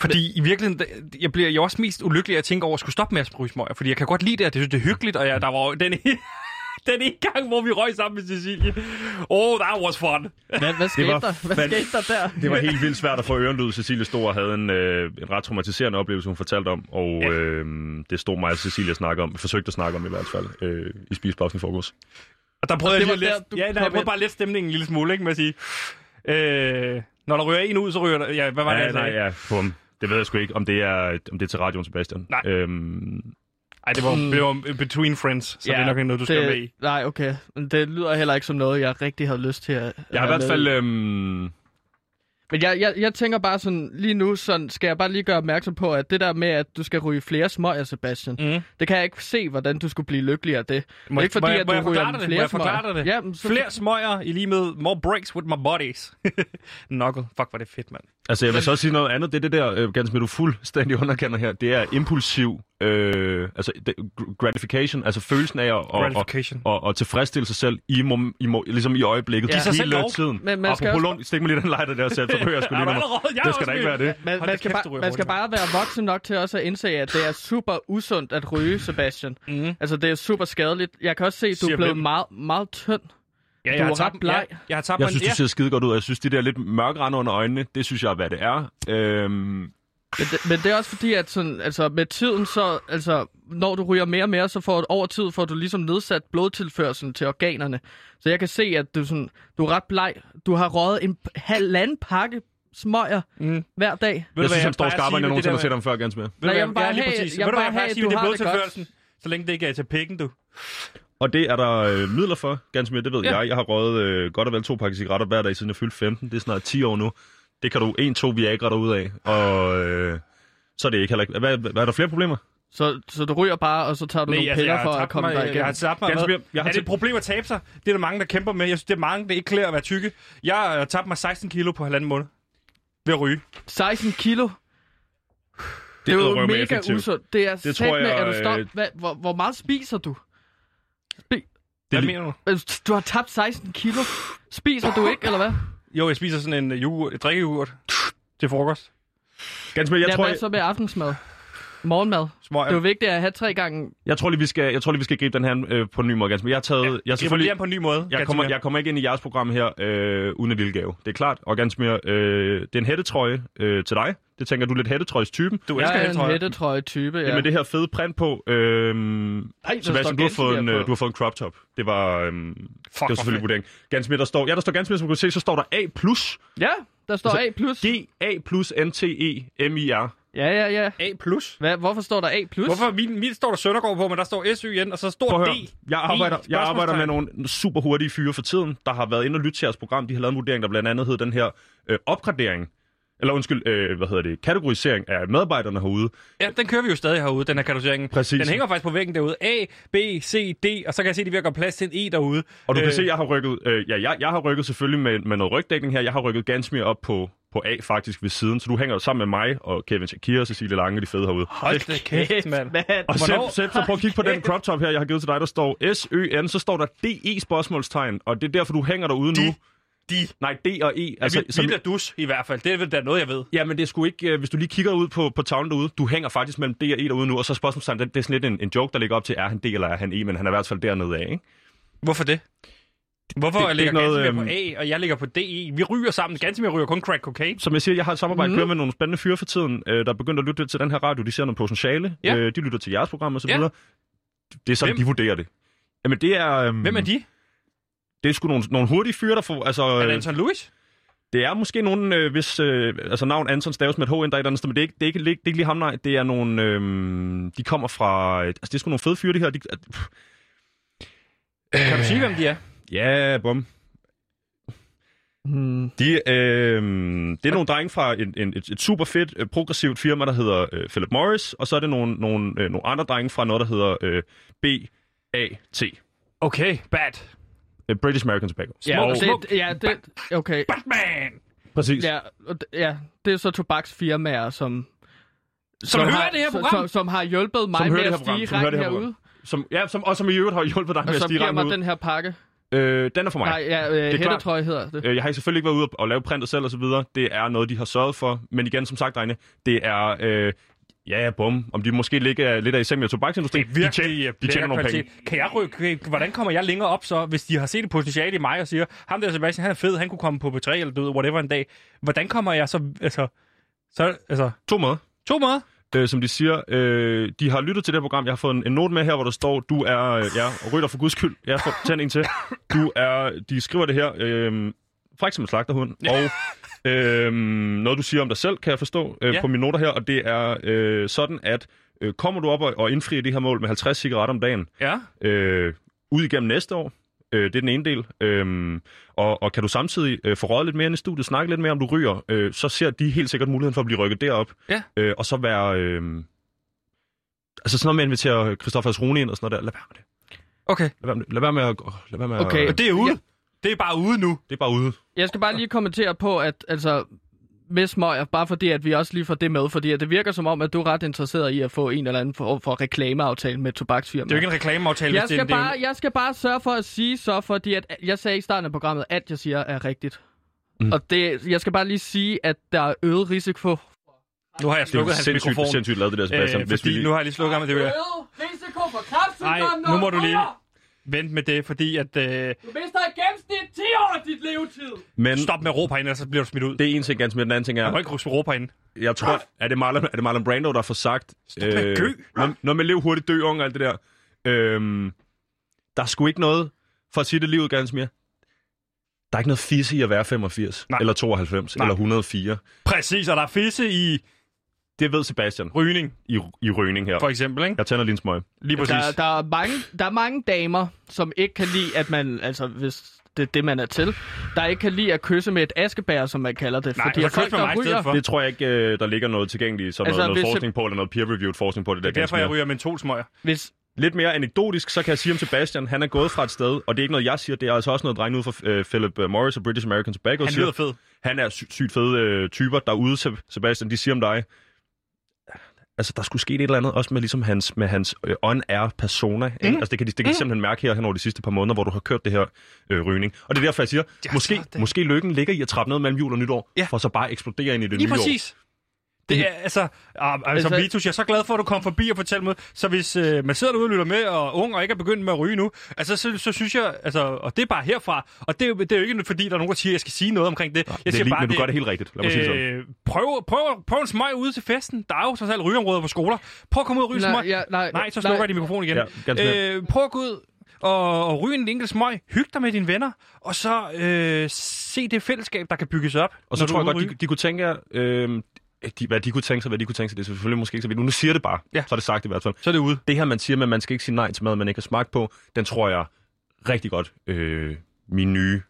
fordi i virkeligheden, jeg bliver jo også mest ulykkelig af at tænke over at skulle stoppe med at ryge smøger. Fordi jeg kan godt lide det, og det, det er hyggeligt, og jeg, der var den, [laughs] den ene gang, hvor vi røg sammen med Cecilie. Oh, that was fun. Hvad, hvad [laughs] skete var der? Hvad fandme- skete der der? Det var helt vildt svært at få ørenlyd. Cecilie stod og havde en, øh, en ret traumatiserende oplevelse, hun fortalte om. Og Ja. øh, det stod mig og Cecilie at snakke om. Forsøgte at snakke om i hvert fald øh, i spisepausen i forgårs. Og der prøvede Og jeg det lige lidt, ja, nej, jeg prøvede bare lidt stemningen en lille smule, ikke, med at sige, øh, når der ryger en ud, så ryger der, ja, hvad var det, Ja, jeg nej, sagde? ja, bum. Det ved jeg sgu ikke, om det er, om det er til radioen, Sebastian. Nej. Øhm, Ej, det var, det var between friends, så ja, det er nok ikke noget, du skal det, med i. Nej, okay. Men det lyder heller ikke som noget, jeg rigtig havde lyst til at jeg har i hvert fald... Øhm, Men jeg, jeg, jeg tænker bare sådan, lige nu sådan, skal jeg bare lige gøre opmærksom på, at det der med, at du skal ryge flere smøger, Sebastian, Mm. det kan jeg ikke se, hvordan du skulle blive lykkelig af det. Må, det er ikke fordi, må, jeg, at må du jeg forklare ryger det? flere Må jeg forklare det? Ja, så- Flere smøger i lige med more breaks with my bodies. [laughs] Knuckle. Fuck, er det fedt, mand. Altså, jeg vil så også sige noget andet. Det er det der, øh, ganske med du fuldstændig underkender her. Det er impulsiv... Øh, altså, det, gr- gratification, altså følelsen af at, og, og, og, og tilfredsstille sig selv i, mom, i, mo, ligesom i øjeblikket. Ja. Giv sig selv hele lov. tiden. Men man skal Apropos også- stik mig lige den lighter der selv, så ryger jeg sgu lige er Det skal da ikke være det. Man, man, skal, bare, ryger man skal bare være voksen nok til også at indse, at det er super usundt at ryge, Sebastian. Mm. Altså, det er super skadeligt. Jeg kan også se, at du er blevet meget, meget tynd. Ja, Du jeg har tabt, ret bleg. Jeg, jeg har tabt Jeg synes, du ser skide godt ud. Jeg synes, de der lidt mørkrande under øjnene, det synes jeg er, hvad det er. Øhm, Men det, men det er også fordi, at sådan, altså, med tiden, så, altså, når du ryger mere og mere, så får over tid får du ligesom nedsat blodtilførselen til organerne. Så jeg kan se, at du, sådan, du er ret bleg. Du har røget en halvanden pakke smøger Mm. hver dag. Du, jeg hvad synes, han står skarpere, end jeg det nogensinde har set med- ham før, ganske du, Nej, jeg vil bare ja, have- jeg vil du, bare jeg have, at du det har det godt. Så længe det ikke er til pikken, du. Og det er der øh, midler for, ganske mere, det ved Ja. jeg. Jeg har røget øh, godt og vel to pakker cigaretter hver dag, siden jeg fyldte 15. Det er snart 10 år nu. Det kan du en, to Viagra ud af, og øh, så er det ikke heller ikke. Hvad, hvad, er der flere problemer? Så, så du ryger bare, og så tager du Nej, nogle altså, piller for at komme mig, der jeg, igen. jeg har tabt mig Ganske med. mere. Jeg har er det et problem at tabe sig? Det er der mange, der kæmper med. Jeg synes, det er mange, der ikke klæder at være tykke. Jeg har tabt mig 16 kilo på halvanden måned ved at ryge. 16 kilo. Det er jo mega usundt. Det er Det det tror med, jeg, er du stop. øh, Hvad, hvor, hvor meget spiser du? Spi- Hvad mener du? Du har tabt 16 kilo. Spiser du ikke, eller hvad? Jo, jeg spiser sådan en yoghurt, drikkeyoghurt til frokost. Ganske mere, jeg, ja, tror, hvad jeg, så med aftensmad? Morgenmad. Smøger. Det er jo vigtigt at have tre gange. jeg tror lige, vi skal, jeg tror lige, vi skal gribe den her øh, på en ny måde, ganske. Jeg har taget, ja, jeg, selvfølgelig, selvfølgelig... på en ny måde. jeg, kommer, jeg kommer ikke ind i jeres program her øh, uden en lille gave. Det er klart. Og ganske mere, øh, det er en hættetrøje øh, til dig. Det tænker du er lidt hættetrøjes-typen. Du Jeg elsker er det, tror en jeg. hættetrøje-type, Ja. ja. Med det her fede print på. Øh, der Sebastian, du har, fået en, øh, på. du har fået en crop top. Det var, øhm, det Fuck, var hvor selvfølgelig vurdering. Ganske mere, der står, ja, der står ganske mere, som du kan se, så står der A+, Ja, der står Altså, A+. plus. G, A plus N T E M I R. Ja, ja, ja. A+. plus. Hvad, hvorfor står der A+. plus? Hvorfor? Min, min står der Søndergaard på, men der står S-Y-N, og så står Prøv D. jeg arbejder, I, jeg arbejder med nogle super hurtige fyre for tiden, der har været inde og lytte til jeres program. De har lavet en vurdering, der blandt andet hed den her øh, opgradering, eller undskyld, øh, hvad hedder det, kategorisering af medarbejderne herude. Ja, den kører vi jo stadig herude, den her kategorisering. Præcis. Den hænger faktisk på væggen derude. A, B, C, D, og så kan jeg se, at de er gøre plads til en E derude. Og du kan Øh, se, jeg har rykket, øh, ja, jeg, jeg har rykket selvfølgelig med, med noget rygdækning her. Jeg har rykket ganske mere op på, på A faktisk ved siden. Så du hænger jo sammen med mig og Kevin Shakir og Cecilie Lange, de fede herude. Hold da kæft, mand. mand. Og Sepp, Sepp, så prøv at kigge på den crop top her, jeg har givet til dig, der står S-Ø-N, så står der D-E spørgsmålstegn, og det er derfor, du hænger derude nu. De. Nej, D og E. Altså, Altså, som, Villa Dus i hvert fald. Det er vel da noget, jeg ved. ja, men det sgu ikke... øh, Hvis du lige kigger ud på, på tavlen derude, du hænger faktisk mellem D og E derude nu, og så spørgsmålet, det, det er sådan lidt en, en joke, der ligger op til, er han D eller er han E, men han er i hvert fald dernede af, ikke? Hvorfor det? Hvorfor det er ligger noget, på A, og jeg ligger på DE? Vi ryger sammen. Gansimir ryger kun crack cocaine. Som jeg siger, jeg har et samarbejde mm. med nogle spændende fyre for tiden, øh, der er begyndt at lytte til den her radio. De ser noget potentiale. Ja. Øh, de lytter til jeres program og så Ja. videre. Det er sådan, Hvem? de vurderer det. Jamen, det er... Øhm, Hvem er de? Det er sgu nogle, nogle hurtige fyre, der får... Altså, Er det øh, Anton Lewis? det er måske nogen, øh, hvis... Øh, altså, navn Anton staves med et H ind der er et andet sted, men det er ikke, det er ikke, det er ikke lige ham, nej. Det er nogle... Øh, de kommer fra... Altså, det er sgu nogle fede fyre, de her. De, pff. Kan du sige, hvem de er? ja, bum. Hmm. De, øh, det er nogle drenge fra en, en, et, et super fedt, øh, progressivt firma, der hedder øh, Philip Morris, og så er det nogle, nogle, øh, nogle andre drenge fra noget, der hedder øh, BAT. Okay, bad. Øh, British American Tobacco. Ja, Og- det, ja, det, okay. Batman! Præcis. Ja, og ja, det er så tobaksfirmaer, som... Som hører har, det her som- program? Som, som har hjulpet mig Som med det at stige som det rækken her herude, Som, ja, som, og som i øvrigt har hjulpet dig med og at som stige giver rækken mig ud. den her pakke. Øh, den er for mig. Nej, ja, øh, klart. hættetrøje hedder det. Øh, Jeg har selvfølgelig ikke været ude og lave printet selv og så videre. Det er noget, de har sørget for. Men igen, som sagt, drenge, det er... Øh, ja, bum. Om de måske ligger lidt af i semi- og tobaksindustrien. Det er virkelig de tjener, de lækker tjener nogle kvalitet. penge. Kan jeg rykke, hvordan kommer jeg længere op så, hvis de har set et potentiale i mig og siger, ham der Sebastian, han er fed, han kunne komme på B3 eller død, whatever en dag. Hvordan kommer jeg så, altså, så, altså, To måder. to måder? øh, som de siger. Øh, de har lyttet til det her program. Jeg har fået en, en note med her, hvor der står, du er, øh, ja, rytter for guds skyld. Jeg får tænding til. [coughs] Du er, de skriver det her, øh, fræk som en slagterhund. Og øh, noget, du siger om dig selv, kan jeg forstå øh, Ja. på mine noter her. Og det er øh, sådan, at øh, kommer du op og, og indfrier det her mål med 50 cigaretter om dagen, Ja. øh, ud igennem næste år. Øh, det er den ene del. Øhm, og, og kan du samtidig øh, få røget lidt mere ind i studiet, snakke lidt mere om, du ryger, øh, så ser de helt sikkert muligheden for at blive rykket derop. Ja. Øh, og så være... Øh, altså sådan noget med at invitere Christoffer Rune ind og sådan noget der. Lad være med det. Okay. Lad være med, lad være med at... Lad være med at, Okay. Og det er ude. Det er bare ude nu. Det er bare ude. Jeg skal bare lige kommentere på, at altså, med smøger, bare fordi, at vi også lige får det med, fordi at det virker som om, at du er ret interesseret i at få en eller anden form for reklameaftale med tobaksfirmaer. Det er jo ikke en reklameaftale, jeg hvis det skal, er det er jo- bare, jeg skal bare sørge for at sige så, fordi at jeg sagde i starten af programmet, at jeg siger er rigtigt. Mm. Og det, jeg skal bare lige sige, at der er øget risiko. Nu har jeg Det er slukket hans sindssygt, mikrofon. sindssygt lavet det der, Sebastian. Øh, fordi vi, nu har jeg lige slukket ham, det vil jeg. Øget risiko for Nej, nu må du lige vente med det, fordi at... Øh, Du mister i gennemsnit 10 år af dit levetid. men stop med at råbe herinde, ellers så bliver du smidt ud. det er en ting, ganske med den anden ting Jeg er... må ikke råbe herinde. Jeg tror, er det Marlon, er det Marlon Brando, der får sagt... med at gø. noget, noget med lev hurtigt, dø ung og alt det der. Øhm, der er sgu ikke noget, for at sige det livet ganske mere. Der er ikke noget fisse i at være 85, Nej. eller 92, Nej. eller 104. Præcis, og der er fisse i Det ved Sebastian rygning, i, i rygning her. for eksempel, ikke? Jeg tænder lige en smøg. Lige præcis. Der, der, er mange, der er mange damer, som ikke kan lide, at man, altså hvis det er det, man er til, der ikke kan lide at kysse med et askebær, som man kalder det. Nej, fordi så at folk, der ryger, for. Det tror jeg ikke, øh, der ligger noget tilgængeligt, sådan Altså, noget, noget forskning på, eller noget peer-reviewed forskning på det der. Det er derfor, jeg ryger mentolsmøger. hvis, Lidt mere anekdotisk, så kan jeg sige om Sebastian, han er gået fra et sted, og det er ikke noget, jeg siger, det er altså også noget drenge ud fra øh, Philip øh, Morris og British American Tobacco Han siger. lyder fed. Han er sy- sygt fede øh, typer derude, Seb- Sebastian. De siger om dig, altså der skulle ske et eller andet, også med, ligesom hans, med hans øh, on-air persona. Mm. Altså det kan de, det kan de simpelthen mærke her hen over de sidste par måneder, hvor du har kørt det her øh, rygning. Og det er derfor, jeg siger, Ja, måske, måske lykken ligger i at trappe ned mellem jul og nytår, Ja. for så bare eksplodere ind i det Lige nye præcis. Det er, altså, ah, altså, Altså- Vitus, jeg er så glad for, at du kom forbi og fortalte mig. Så hvis øh, man sidder derude og lytter med, og ung og ikke er begyndt med at ryge nu, altså, så, så synes jeg, altså, og det er bare herfra, og det er, jo- det er jo ikke fordi, der er nogen, der siger, at jeg skal sige noget omkring det. Jeg Det er siger lige, bare, men du gør det helt rigtigt. Lad mig sige det sådan. øh, prøv, prøv, prøv en smøg ude til festen. Der er jo trods alt rygeområder på skoler. Prøv at komme ud og ryge en nej, smøg. ja, nej, Nej, så slukker jeg din mikrofon igen. Ja, øh, prøv at gå ud og, og ryge en enkelt smøg. Hyg dig med dine venner. Og så øh, se det fællesskab, der kan bygges op. Og så tror jeg godt, at de, de kunne tænke øh, de, hvad de kunne tænke sig, hvad de kunne tænke sig, det er selvfølgelig måske ikke så vildt. Nu siger det bare, Ja. så er det sagt i hvert fald. Så er det ude. Det her, man siger at man skal ikke sige nej til mad, man ikke har smagt på, den tror jeg rigtig godt, øh, min nye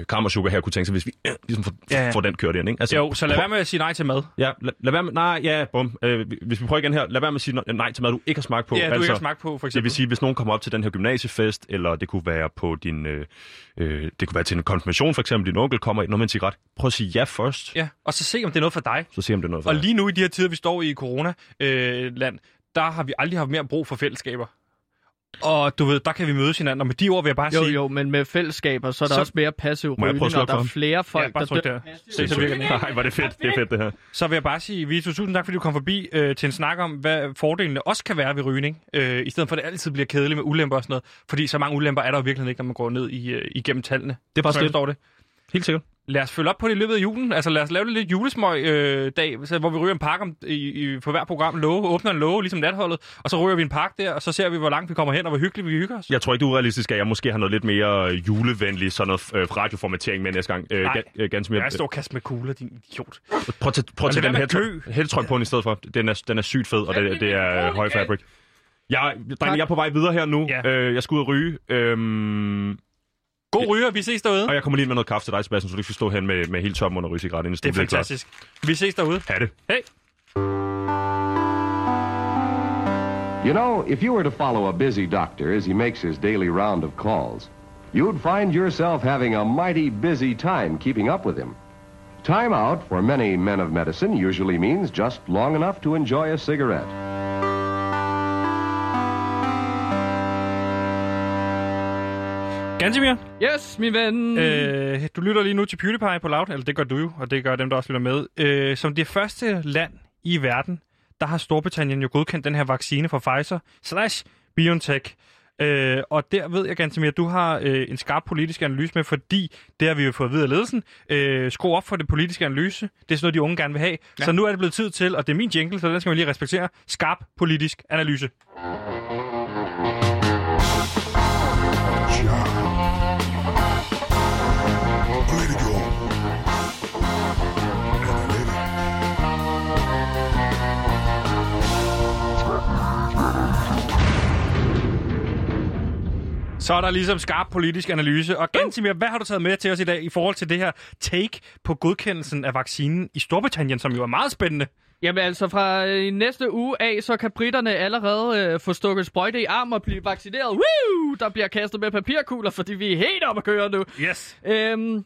øh, kammersugar her kunne tænke sig, hvis vi øh, ligesom får, Ja, får den kørt ind. Ikke? Altså, Jo, så lad være med at sige nej til mad. Ja, lad, lad være med, nej, ja, bum. Øh, hvis vi prøver igen her, lad være med at sige nej til mad, du ikke har smagt på. Ja, du ikke har smagt på, for Det eksempel. vil sige, hvis nogen kommer op til den her gymnasiefest, eller det kunne være på din, øh, øh, det kunne være til en konfirmation for eksempel, din onkel kommer ind noget med en cigaret. Prøv at sige ja først, ja. Og så se, om det er noget for dig. så se om det er noget for Og dig. lige nu i de her tider, vi står i corona-land, der har vi aldrig haft mere brug for fællesskaber. Og du ved, der kan vi mødes hinanden, og med de ord vil jeg bare Jo, sige... jo, men med fællesskaber, så er der Så- også mere passiv rygning, og der er flere folk, Ja, bare der dør. Se, så virker ikke. Nej, hvor er det fedt. Det er fedt, det her. Så vil jeg bare sige, Vito, tusind tak, fordi du kom forbi øh, til en snak om, hvad fordelene også kan være ved rygning, øh, i stedet for at det altid bliver kedeligt med ulemper og sådan noget. Fordi så mange ulemper er der jo virkelig ikke, når man går ned i, øh, igennem tallene. Det er bare slet. forstår det. Helt sikkert. Lad os følge op på det i løbet af julen. Altså lad os lave det lidt julesmøg øh, dag, så, hvor vi ryger en pakke om, i, i, på hver program, låge, åbner en låge, ligesom natholdet, og så ryger vi en pakke der, og så ser vi, hvor langt vi kommer hen, og hvor hyggeligt vi hygger os. Jeg tror ikke, det er urealistisk, at jeg måske har noget lidt mere julevenligt sådan noget øh, radioformatering med næste gang. Øh, Nej. ga- øh, ganske mere. Jeg står og kaste med kugler, din idiot. Prøv at tage, prøv at tage den her hættetrøj på i stedet for. Den er, den er sygt fed, og det, det er høj fabric. Jeg, drenge, jeg er på vej videre her nu. Ja. Øh, jeg skal ud og ryge. Øhm, God ryger, vi ses derude. og jeg kommer lige med noget kaffe til dig, Sebastian, så du ikke skal stå hen med, med helt tom under ryge Det er studiet klar. fantastisk. Vi ses derude. Ha' det. Hej. You know, if you were to follow a busy doctor as he makes his daily round of calls, you'd find yourself having a mighty busy time keeping up with him. Time out for many men of medicine usually means just long enough to enjoy a cigarette. Gansimir, Yes, min ven. øh, du lytter lige nu til PewDiePie på Loud, eller det gør du jo, og det gør dem, der også lytter med. Øh, som det første land i verden, der har Storbritannien jo godkendt den her vaccine fra Pfizer slash BioNTech. Øh, og der ved jeg, Gansimir, at du har øh, en skarp politisk analyse med, fordi det har vi jo fået at vide af ledelsen. Øh, skru op for det politiske analyse. Det er sådan noget, de unge gerne vil have. Ja. Så nu er det blevet tid til, og det er min jingle, så den skal man lige respektere, skarp politisk analyse. Så er der ligesom skarp politisk analyse. Og Gansimir, hvad har du taget med til os i dag i forhold til det her take på godkendelsen af vaccinen i Storbritannien, som jo er meget spændende? Jamen altså, fra øh, næste uge af, så kan britterne allerede øh, få stukket sprøjte i arm og blive vaccineret. Woo! Der bliver kastet med papirkugler, fordi vi er helt oppe at køre nu. Yes. Øhm,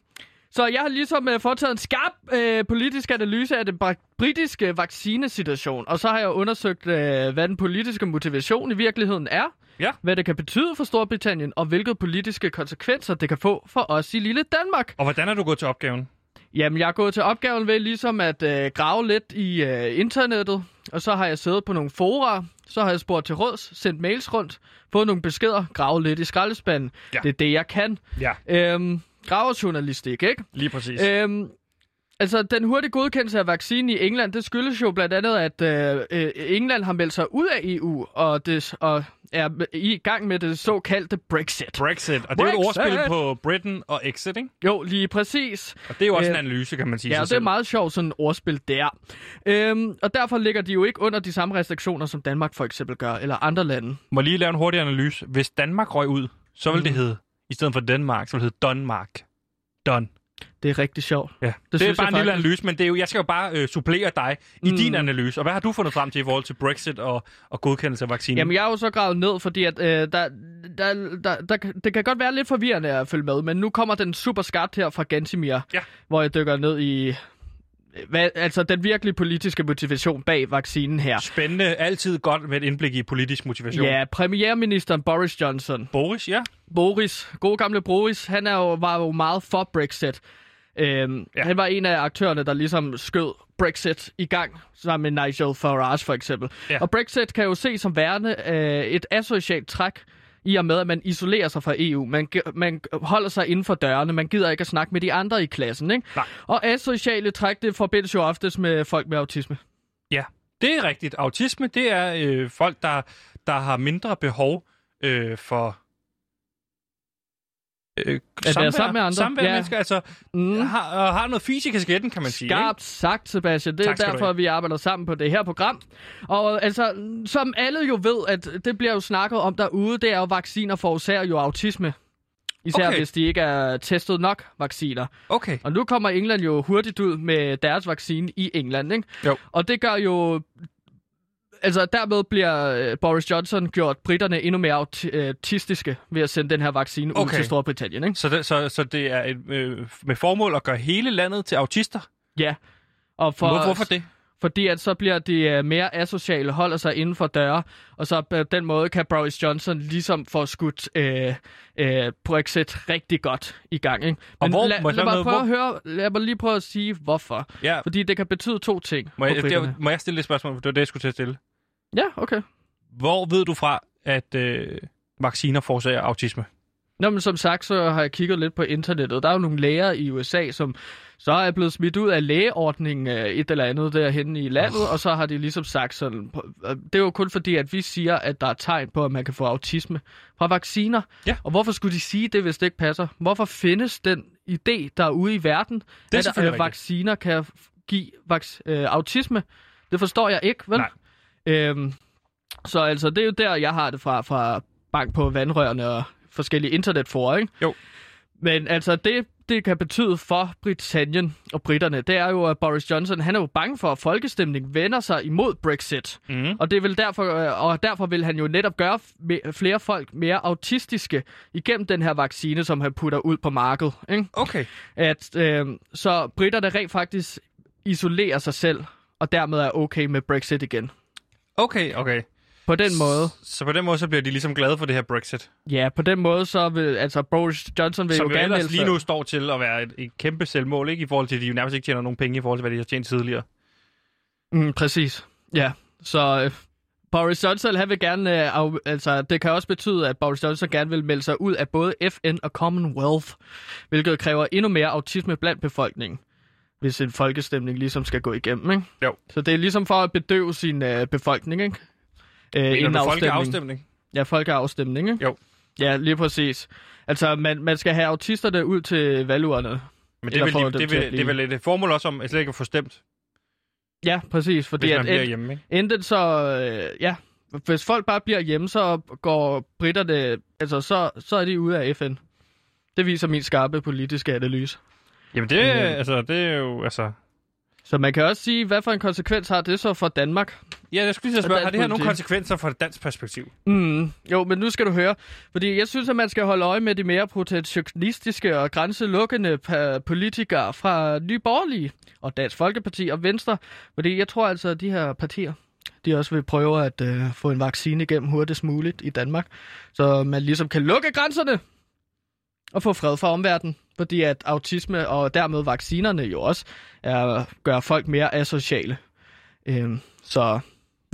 så jeg har ligesom øh, foretaget en skarp øh, politisk analyse af den britiske vaccinesituation. Og så har jeg undersøgt, øh, hvad den politiske motivation i virkeligheden er. Ja. Hvad det kan betyde for Storbritannien, og hvilke politiske konsekvenser det kan få for os i lille Danmark. Og hvordan er du gået til opgaven? Jamen, jeg er gået til opgaven ved ligesom at øh, grave lidt i øh, internettet, og så har jeg siddet på nogle fora, så har jeg spurgt til råds, sendt mails rundt, fået nogle beskeder, gravet lidt i skraldespanden. Ja. Det er det, jeg kan. Ja, Øhm, gravejournalistik, ikke? lige præcis. Øhm, altså, den hurtige godkendelse af vaccinen i England, det skyldes jo blandt andet, at øh, øh, England har meldt sig ud af EU, og, det, og er i gang med det såkaldte Brexit. Brexit. Og det er jo et ordspil på Britain og Exit, ikke? Jo, lige præcis. Og det er jo også Øh, en analyse, kan man sige. Ja, det er meget sjovt sådan et ordspil der. Øhm, og derfor ligger de jo ikke under de samme restriktioner, som Danmark for eksempel gør, eller andre lande. Må lige lave en hurtig analyse. Hvis Danmark røg ud, så vil det hedde, i stedet for Danmark, så vil det hedde Danmark. Don. Det er rigtig sjovt. Ja. Det, det er bare en lille faktisk. analyse, men det er jo, jeg skal jo bare øh, supplere dig i Mm. din analyse. Og hvad har du fundet frem til i forhold til Brexit og, og godkendelse af vaccinen? Jamen, jeg er jo så gravet ned, fordi at, øh, der, der, der, der, det kan godt være lidt forvirrende at følge med, men nu kommer den super skarpt her fra Gansimir, Ja. hvor jeg dykker ned i hvad, altså den virkelige politiske motivation bag vaccinen her. Spændende. Altid godt med et indblik i politisk motivation. Ja, premierministeren Boris Johnson, Boris, ja. Boris, god gamle Boris, han er jo, var jo meget for Brexit. Øhm, Ja. Han var en af aktørerne, der ligesom skød Brexit i gang, sammen med Nigel Farage for eksempel. Ja. Og Brexit kan jo ses som værende øh, et asocialt træk, i og med, at man isolerer sig fra EU. Man, man holder sig inden for dørene. Man gider ikke at snakke med de andre i klassen. Ikke? Nej. Og asociale træk, det forbindes jo oftest med folk med autisme. Ja, det er rigtigt. Autisme, det er øh, folk, der, der har mindre behov øh, for... Øh, være sammen med andre. Samvær Ja. mennesker, altså Mm. har, og har noget fys i kasketten, kan man sige. ikke? Skarpt sagt, Sebastian. Det er derfor, vi arbejder sammen på det her program. Og altså, som alle jo ved, at det bliver jo snakket om derude, det er jo, vacciner forårsager jo autisme. Især okay. hvis de ikke er testet nok vacciner. Okay. Og nu kommer England jo hurtigt ud med deres vaccine i England, ikke? Jo. Og det gør jo... Altså, dermed bliver øh, Boris Johnson gjort britterne endnu mere øh, autistiske ved at sende den her vaccine ud Okay. til Storbritannien, ikke? Så det, så, så det er et, øh, med formål at gøre hele landet til autister? Ja. Og For... Hvor, hvorfor det? fordi at så bliver de mere asociale, holder sig inden for døre, og så på den måde kan Boris Johnson ligesom få skudt øh, øh, Brexit rigtig godt i gang. Ikke? Og Men hvor- lad, lad, mig prøve Hvor- at høre, lad mig lige prøve at sige, hvorfor. Ja, Fordi det kan betyde to ting må jeg, det, må jeg stille et spørgsmål? Det var det, jeg skulle til at stille. Ja, okay. Hvor ved du fra, at øh, vacciner forårsager autisme? Nå, men som sagt, så har jeg kigget lidt på internettet. Der er jo nogle læger i USA, som så er blevet smidt ud af lægeordningen øh, et eller andet derhenne i landet, og så har de ligesom sagt sådan, øh, det er jo kun fordi, at vi siger, at der er tegn på, at man kan få autisme fra vacciner. Ja. Og hvorfor skulle de sige det, hvis det ikke passer? Hvorfor findes den idé, der er ude i verden, er at øh, vacciner kan give vaks- øh, autisme? Det forstår jeg ikke, vel? Nej. Øhm, så altså, det er jo der, jeg har det fra, fra bank på vandrørene og forskellige internetforer, ikke? Jo. Men altså, det, det kan betyde for Britannien og britterne, det er jo, at Boris Johnson, han er jo bange for, at folkestemning vender sig imod Brexit. Mm. Og, det vil derfor, øh, og derfor vil han jo netop gøre flere folk mere autistiske igennem den her vaccine, som han putter ud på markedet. Ikke? Okay. At, øh, så britterne rent faktisk isolerer sig selv, og dermed er okay med Brexit igen. Okay, okay. På den måde. Så på den måde, så bliver de ligesom glade for det her Brexit. Ja, på den måde, så vil, altså Boris Johnson vil Som jo gerne melde lige nu står til at være et, et kæmpe selvmål, ikke? I forhold til, at de jo nærmest ikke tjener nogen penge i forhold til, hvad de har tjent tidligere. Mm, præcis. Ja, så øh, Boris Johnson, han vil gerne, øh, af, altså det kan også betyde, at Boris Johnson gerne vil melde sig ud af både FN og Commonwealth, hvilket kræver endnu mere autisme blandt befolkningen, hvis en folkestemning ligesom skal gå igennem, ikke? Jo. Så det er ligesom for at bedøve sin øh, befolkning, ikke? Øh, Mener inden du afstemning. folkeafstemning? Ja, folkeafstemning, ikke? Jo. Ja, lige præcis. Altså, man, man skal have autisterne ud til valgurene. Men det er, vel, det, at vil, det er vel et formål også om at slet ikke at få stemt, Ja, præcis. Fordi hvis man at bliver hjemme, ikke? Enten så, øh, ja, hvis folk bare bliver hjemme, så går britterne, altså så, så er de ude af FN. Det viser min skarpe politiske analyse. Jamen det, Men, øh, altså, det er jo, altså... Så man kan også sige, hvad for en konsekvens har det så for Danmark? Ja, jeg skulle lige spørge, har det her nogle konsekvenser fra et dansk perspektiv? Mm, jo, men nu skal du høre. Fordi jeg synes, at man skal holde øje med de mere protectionistiske og grænselukkende politikere fra Nye Borgerlige og Dansk Folkeparti og Venstre. Fordi jeg tror altså, at de her partier, de også vil prøve at øh, få en vaccine igennem hurtigst muligt i Danmark. Så man ligesom kan lukke grænserne og få fred for omverdenen. Fordi at autisme og dermed vaccinerne jo også er, gør folk mere asociale. Øhm, så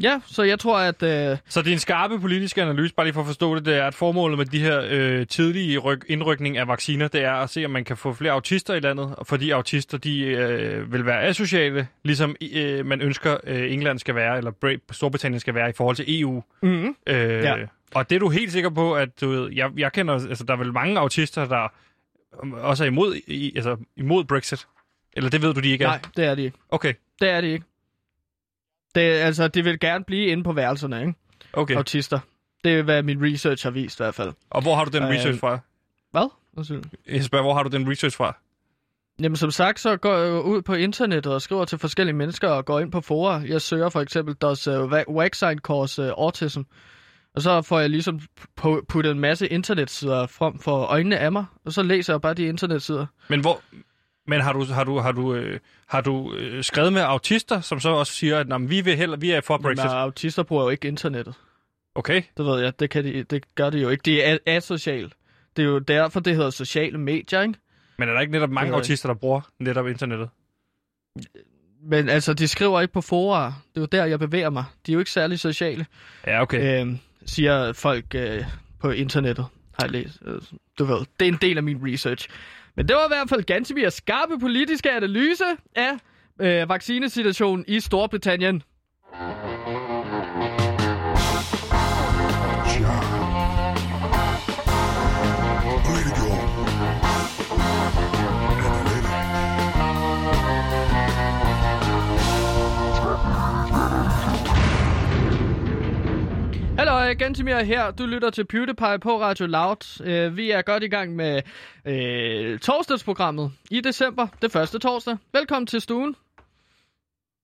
ja, så jeg tror, at... Øh, Så din skarpe politiske analyse, bare lige for at forstå det, det er, at formålet med de her øh, tidlige ryk, indrykning af vacciner, det er at se, om man kan få flere autister i landet, og fordi autister, de øh, vil være asociale, ligesom øh, man ønsker, øh, England skal være, eller Bra- Storbritannien skal være i forhold til EU. mm, Øh, Ja. Og det er du helt sikker på, at du ved, jeg, jeg kender, altså der er vel mange autister, der også er imod, i, altså, imod Brexit? Eller det ved du, de ikke er? nej, det er de ikke. Okay, Det er de ikke. Det, altså, de vil gerne blive inde på værelserne, ikke? okay. Autister. Det er, hvad min research har vist i hvert fald. Og hvor har du den Øh, research fra? Hvad? Undskyld. Jeg spørger, hvor har du den research fra? Jamen som sagt, så går jeg ud på internettet og skriver til forskellige mennesker og går ind på fora. Jeg søger for eksempel Does uh, vaccine cause uh, autism? Og så får jeg ligesom pu- puttet en masse internetsider frem for øjnene af mig, og så læser jeg bare de internetsider. Men hvor... Men har du, har du, har du, øh, har du øh, skrevet med autister, som så også siger, at "Nå, men vi, vil heller, vi er for Brexit? autister bruger jo ikke internettet. Okay. Det ved jeg, det, kan de, det gør de jo ikke. De er asociale. Det er jo derfor, det hedder sociale medier, ikke? Men er der ikke netop mange Det autister, der bruger netop internettet? Men altså, de skriver ikke på fora. Det er jo der, jeg bevæger mig. De er jo ikke særlig sociale, Ja, okay. okay. øhm, siger folk øh, på internettet. Har jeg læst. Øh, du ved, det er en del af min research. Men det var i hvert fald ganske mere skarpe politiske analyse af øh, vaccinesituationen i Storbritannien. Hallo, Gantimir her. Du lytter til PewDiePie på Radio Loud. Øh, vi er godt i gang med øh, torsdagsprogrammet i december. Det første torsdag. Velkommen til stuen.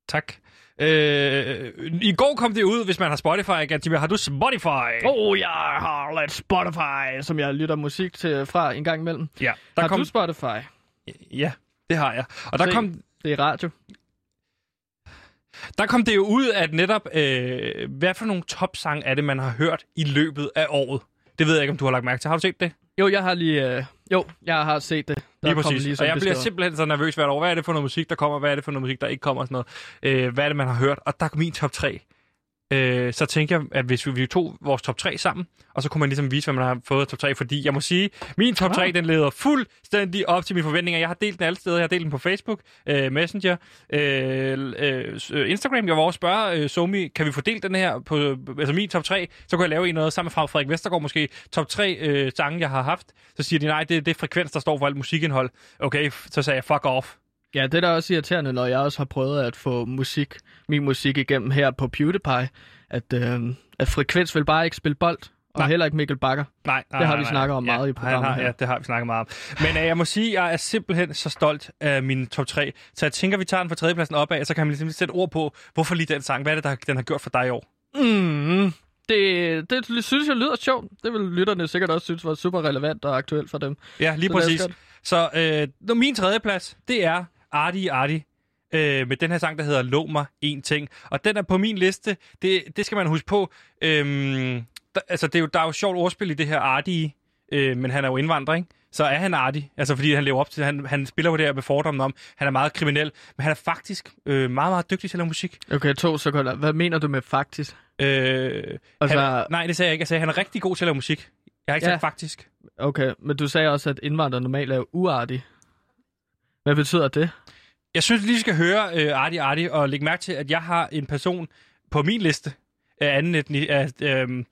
Tak. Øh, I går kom det ud, hvis man har Spotify, Gantimir. Har du Spotify? Oh, jeg har lidt Spotify, som jeg lytter musik til fra en gang imellem. Ja, Der der har kom... du Spotify? Ja, det har jeg. Og der Se. kom... Det er radio. Der kom det jo ud, at netop, øh, hvad for nogle topsang er det, man har hørt i løbet af året? Det ved jeg ikke, om du har lagt mærke til. Har du set det? Jo, jeg har lige... Øh, jo, jeg har set det. Der Lige kom præcis. Lige og jeg bliver beskrevet. simpelthen så nervøs hvert år. Hvad er det for noget musik, der kommer? Hvad er det for noget musik, der ikke kommer? Og sådan noget. Øh, hvad er det, man har hørt? Og der er min top 3. Øh, så tænker jeg, at hvis vi, vi tog vores top 3 sammen, og så kunne man ligesom vise, hvad man har fået af top 3, fordi jeg må sige, min top 3, den leder fuldstændig op til mine forventninger. Jeg har delt den alle steder. Jeg har delt den på Facebook, øh, Messenger, øh, øh, Instagram. Jeg var også spørge øh, Somi, kan vi få delt den her på altså min top 3? Så kunne jeg lave en noget sammen med fra Frederik Vestergaard måske. Top 3 øh, sange, jeg har haft. Så siger de, nej, det, det er frekvens, der står for alt musikindhold. Okay, så sagde jeg, fuck off. Ja, det er da også irriterende, når jeg også har prøvet at få musik, min musik igennem her på PewDiePie, at, øh, at Frekvens vil bare ikke spille bold, og Nej. heller ikke Mikkel Bakker. Nej, nej, Det har nej, vi nej. snakket om ja, meget i han programmet har, her. Ja, det har vi snakket meget om. Men øh, jeg må sige, at jeg er simpelthen så stolt af min top 3. Så jeg tænker, vi tager den fra tredjepladsen opad, så kan man ligesom sætte ord på, hvorfor lige den sang. Hvad er det, der, den har gjort for dig i år? Mm, det, det synes jeg lyder sjovt. Det vil lytterne sikkert også synes var super relevant og aktuelt for dem. Ja, lige Så præcis. Så øh, min tredjeplads, det er Arti Arti. Øh, med den her sang, der hedder Lå mig en ting. Og den er på min liste. Det, det skal man huske på. Øhm, der, altså, det er jo, der er jo sjovt ordspil i det her Arti, øh, men han er jo indvandrer, ikke? Så er han artig, altså fordi han lever op til, han, han spiller på det her med fordommen om, han er meget kriminel, men han er faktisk øh, meget, meget dygtig til at lave musik. Okay, to sekunder. Hvad mener du med faktisk? Øh, Altså- han, nej, det sagde jeg ikke. Jeg sagde, at han er rigtig god til at lave musik. Jeg har ikke Ja. sagt faktisk. Okay, men du sagde også, at indvandrere normalt er uartige. Hvad betyder det? Jeg synes lige, vi skal høre øh, Arti Arti, og lægge mærke til, at jeg har en person på min liste af anden etni, af, øh,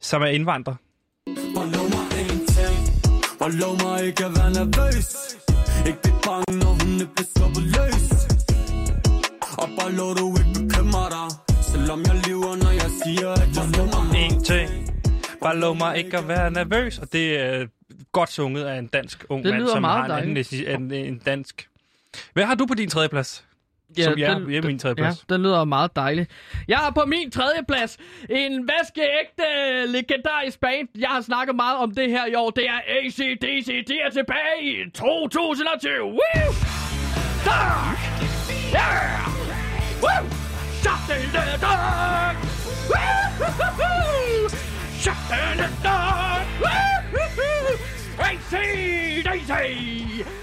som er indvandrer. Bare lov mig ikke at være nervøs Ikke blive bange, når hun er blevet sluppet løs Og bare lov du ikke bekymre dig Selvom jeg lyver, når jeg siger, at jeg lov mig En ting. Bare lov mig ikke at være nervøs. Og det er godt sunget af en dansk ung Det mand, som har en, anden, en, en dansk... Hvad har du på din tredje plads? Som jeg er min tredje plads. Ja, den lyder meget dejlig. Jeg har på min tredje plads en vaskeægte legendarisk band. Jeg har snakket meget om det her i år. Det er ACDC. De er tilbage i 2020. Woo! Dark! Yeah! Woo! Shut in the dark! Woo! Shut in the dark! ACDC!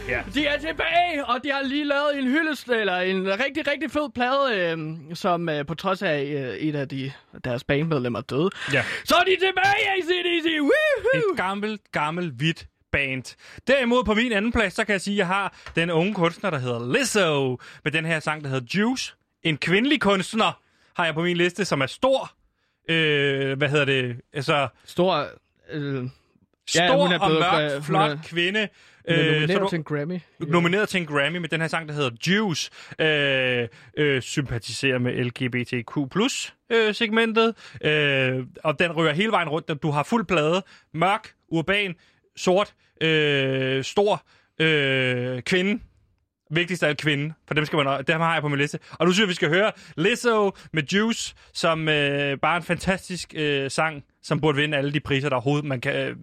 Ja. De er tilbage, og de har lige lavet en hyldest, eller en rigtig, rigtig fed plade, øh, som øh, på trods af øh, et af de, deres bandmedlemmer døde. Ja. Så er de tilbage, ACDC! Woohoo! Et gammelt, gammelt, hvidt band. Derimod på min anden plads, så kan jeg sige, at jeg har den unge kunstner, der hedder Lizzo, med den her sang, der hedder Juice. En kvindelig kunstner har jeg på min liste, som er stor. Øh, hvad hedder det? Altså, Stor... Øh, stor Ja, hun er og mørk, hun flot er- kvinde. øh, så nomineret du- til en Grammy. nomineret til en Grammy med den her sang, der hedder Juice. Øh, øh, sympatiserer med LGBTQ øh, segmentet. Øh, og den ryger hele vejen rundt. Du har fuld plade. Mørk, urban, sort, øh, stor, øh, kvinde. Vigtigst af alt kvinde, for dem, skal man, dem har jeg på min liste. Og nu synes jeg, vi skal høre Lizzo med Juice, som øh, bare er en fantastisk øh, sang, som burde vinde alle de priser, der overhovedet man kan... Øh,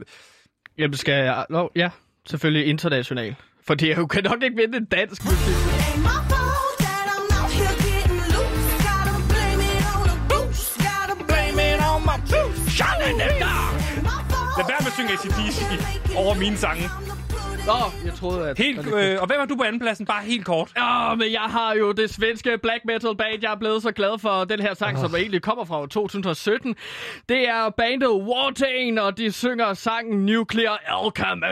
Jamen, skal jeg... Nå, ja, selvfølgelig international. For det er jo kan nok ikke vinde en dansk musik. Lad være med at synge ACDC over mine sange. Nå, jeg troede, at... Helt, øh, og hvem er du på andenpladsen? Bare helt kort. Ja, men jeg har jo det svenske black metal band. Jeg er blevet så glad for den her sang, oh. som egentlig kommer fra 2017. Det er bandet Wartane, og de synger sangen Nuclear Alchemy.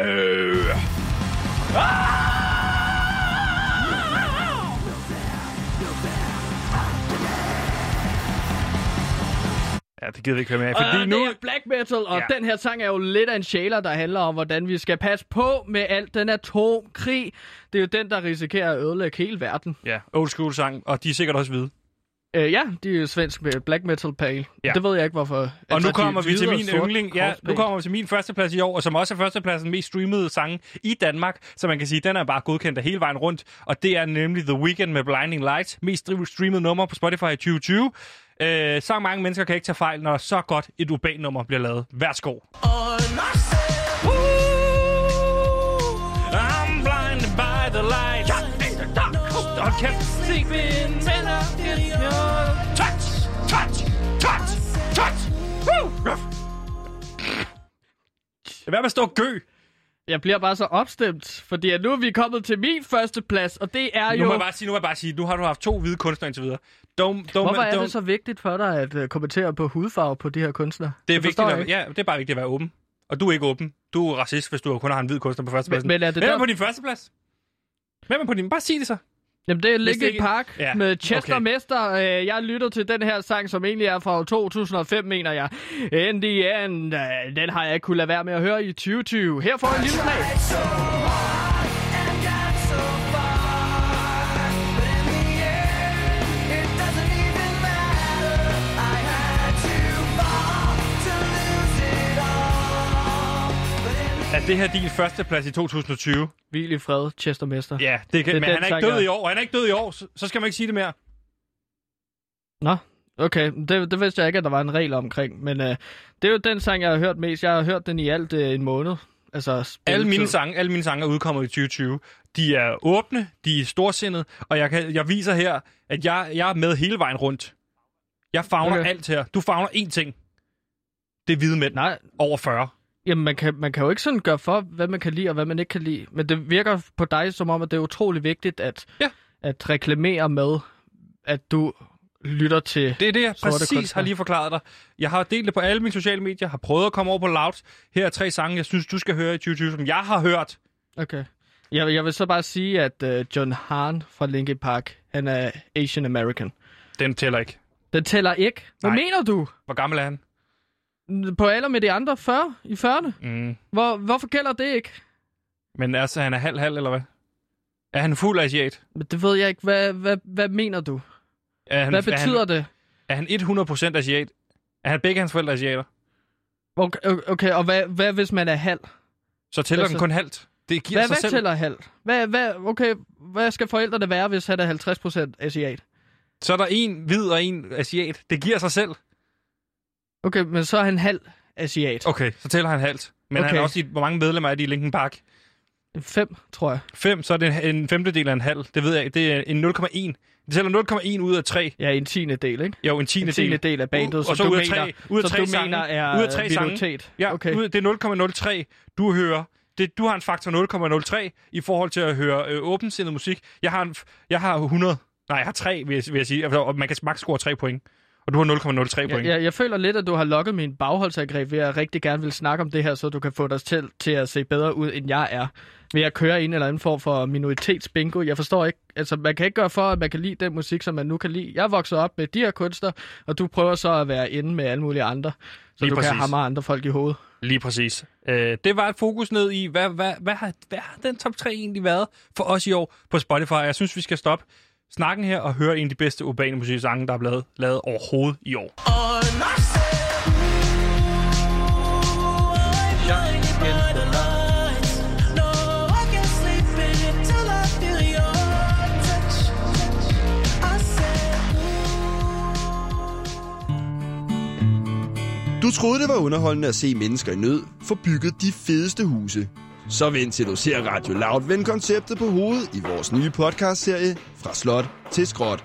Ja, det gider vi ikke høre mere af, Fordi uh, nu... Det er black metal, og Ja. den her sang er jo lidt af en sjæler, der handler om, hvordan vi skal passe på med alt den atomkrig. Det er jo den, der risikerer at ødelægge hele verden. Ja, old school sang, og de er sikkert også hvide. Uh, ja, de er svensk med black metal pale. Ja. Det ved jeg ikke, hvorfor. Og Altså, nu er kommer vi til og min yndling. Ja, nu kommer vi til min førsteplads i år, og som også er førstepladsen mest streamede sange i Danmark. Så man kan sige, den er bare godkendt af hele vejen rundt. Og det er nemlig The Weeknd med Blinding Lights. Mest streamede nummer på Spotify i 2020. Øh, så mange mennesker kan ikke tage fejl, når så godt et UB-nummer bliver lavet. Værsgo. I'm blinded by the light. I med at stå gø. Jeg bliver bare så opstemt, fordi at nu er vi kommet til min første plads, og det er nu jo... Må jeg bare sige, nu må jeg bare sige, nu har du haft to hvide kunstnere indtil videre. Don't, don't, Hvorfor er don't, det så vigtigt for dig at uh, kommentere på hudfarve på de her kunstnere? Det er, Det vigtigt at, ja, det er bare vigtigt at være åben. Og du er ikke åben. Du er racist, hvis du kun har en hvid kunstner på førstepladsen. Men, men er det Hvem er der... på din førsteplads? Hvem er på din? Bare sig det så. Jamen, det er Linkin ikke- Park Ja, med Chester okay. Mester. Øh, Jeg lytter til den her sang, som egentlig er fra 2005, mener jeg. In the end, øh, den har jeg ikke kunne lade være med at høre i 2020. Her får jeg en lille smag. Det her din førsteplads i 2020? Hvil i fred, Chester Mester. Ja, det kan, Det er men den han er ikke død jeg- i år. Han er ikke død i år, så, så skal man ikke sige det mere. Nå, okay. Det, det vidste jeg ikke, at der var en regel omkring. Men øh, det er jo den sang, jeg har hørt mest. Jeg har hørt den i alt øh, en måned. Altså, Alle mine, spilletid. sange, alle mine sange er udkommet i 2020. De er åbne, de er storsindede, og jeg, kan, jeg viser her, at jeg, jeg er med hele vejen rundt. Jeg fagner okay. alt her. Du fagner én ting. Det er hvide mænd Nej, over 40. Jamen, man kan, man kan jo ikke sådan gøre for, hvad man kan lide og hvad man ikke kan lide. Men det virker på dig som om, at det er utrolig vigtigt at, Ja. at reklamere med, at du lytter til... Det er det, jeg præcis kunstnere. har lige forklaret dig. Jeg har delt det på alle mine sociale medier, har prøvet at komme over på Loud. Her er tre sange, jeg synes, du skal høre i 2020, som jeg har hørt. Okay. Jeg, jeg vil så bare sige, at uh, John Hahn fra Linkin Park, han er Asian American. Den tæller ikke. Den tæller ikke. Hvad Nej. mener du? Hvor gammel er han? På alder med de andre 40? I 40'erne? Mm. Hvor, hvorfor gælder det ikke? Men altså, han er halv-halv, eller hvad? Er han fuld asiat? Men det ved jeg ikke. Hvad, hvad, hvad mener du? Er han, Hvad betyder er det? han, Er han 100% asiat? Er han begge hans forældre asiater? Okay, okay og hvad, hvad hvis man er halv? Så tæller Altså- den kun halvt. Det giver Hvad, sig hvad selv. tæller halv? Hvad, hvad, okay, hvad skal forældrene være, hvis han er 50% asiat? Så er der en hvid og en asiat. Det giver sig selv. Okay, men så er han halv asiat. Okay, så tæller han halvt. Men okay. han er også i, hvor mange medlemmer er de i Linkin Park? Fem, tror jeg. Fem, så er det en femtedel af en halv. Det ved jeg. Det er en 0,1. Det tæller 0,1 ud af 3. Ja, en tiende del, ikke? Jo, en tiende En tiende del af bandet, og som så du ud af mener, tre, ud af som tre du sange, mener er ud af tre sange. minoritet. Ja, Okay. okay. det er 0,03. Du hører det, du har en faktor 0,03 i forhold til at høre øh, åbensindet musik. Jeg har, en, jeg har 100. Nej, jeg har 3, vil jeg, vil jeg sige. Altså, Og man kan maks score 3 point. Og du har 0,03 point. Jeg, jeg, jeg føler lidt, at du har lokket min bagholdsangreb ved at jeg rigtig gerne vil snakke om det her, så du kan få dig til, til at se bedre ud, end jeg er. Ved at køre en eller anden form for minoritetsbingo. Jeg forstår ikke, altså man kan ikke gøre for, at man kan lide den musik, som man nu kan lide. Jeg vokset op med de her kunstner, og du prøver så at være inde med alle mulige andre. Så Lige du præcis. kan hamre andre folk i hovedet. Lige præcis. Øh, det var et fokus ned i, hvad, hvad, hvad, har, hvad har den top 3 egentlig været for os i år på Spotify? Jeg synes, vi skal stoppe snakken her og høre en af de bedste urbane musiksange, der er blevet lavet overhovedet i år. Du troede, det var underholdende at se mennesker i nød få bygget de fedeste huse. Så vi introducerer Radio Loud vende konceptet på hovedet i vores nye podcastserie Fra Slot til Skråt.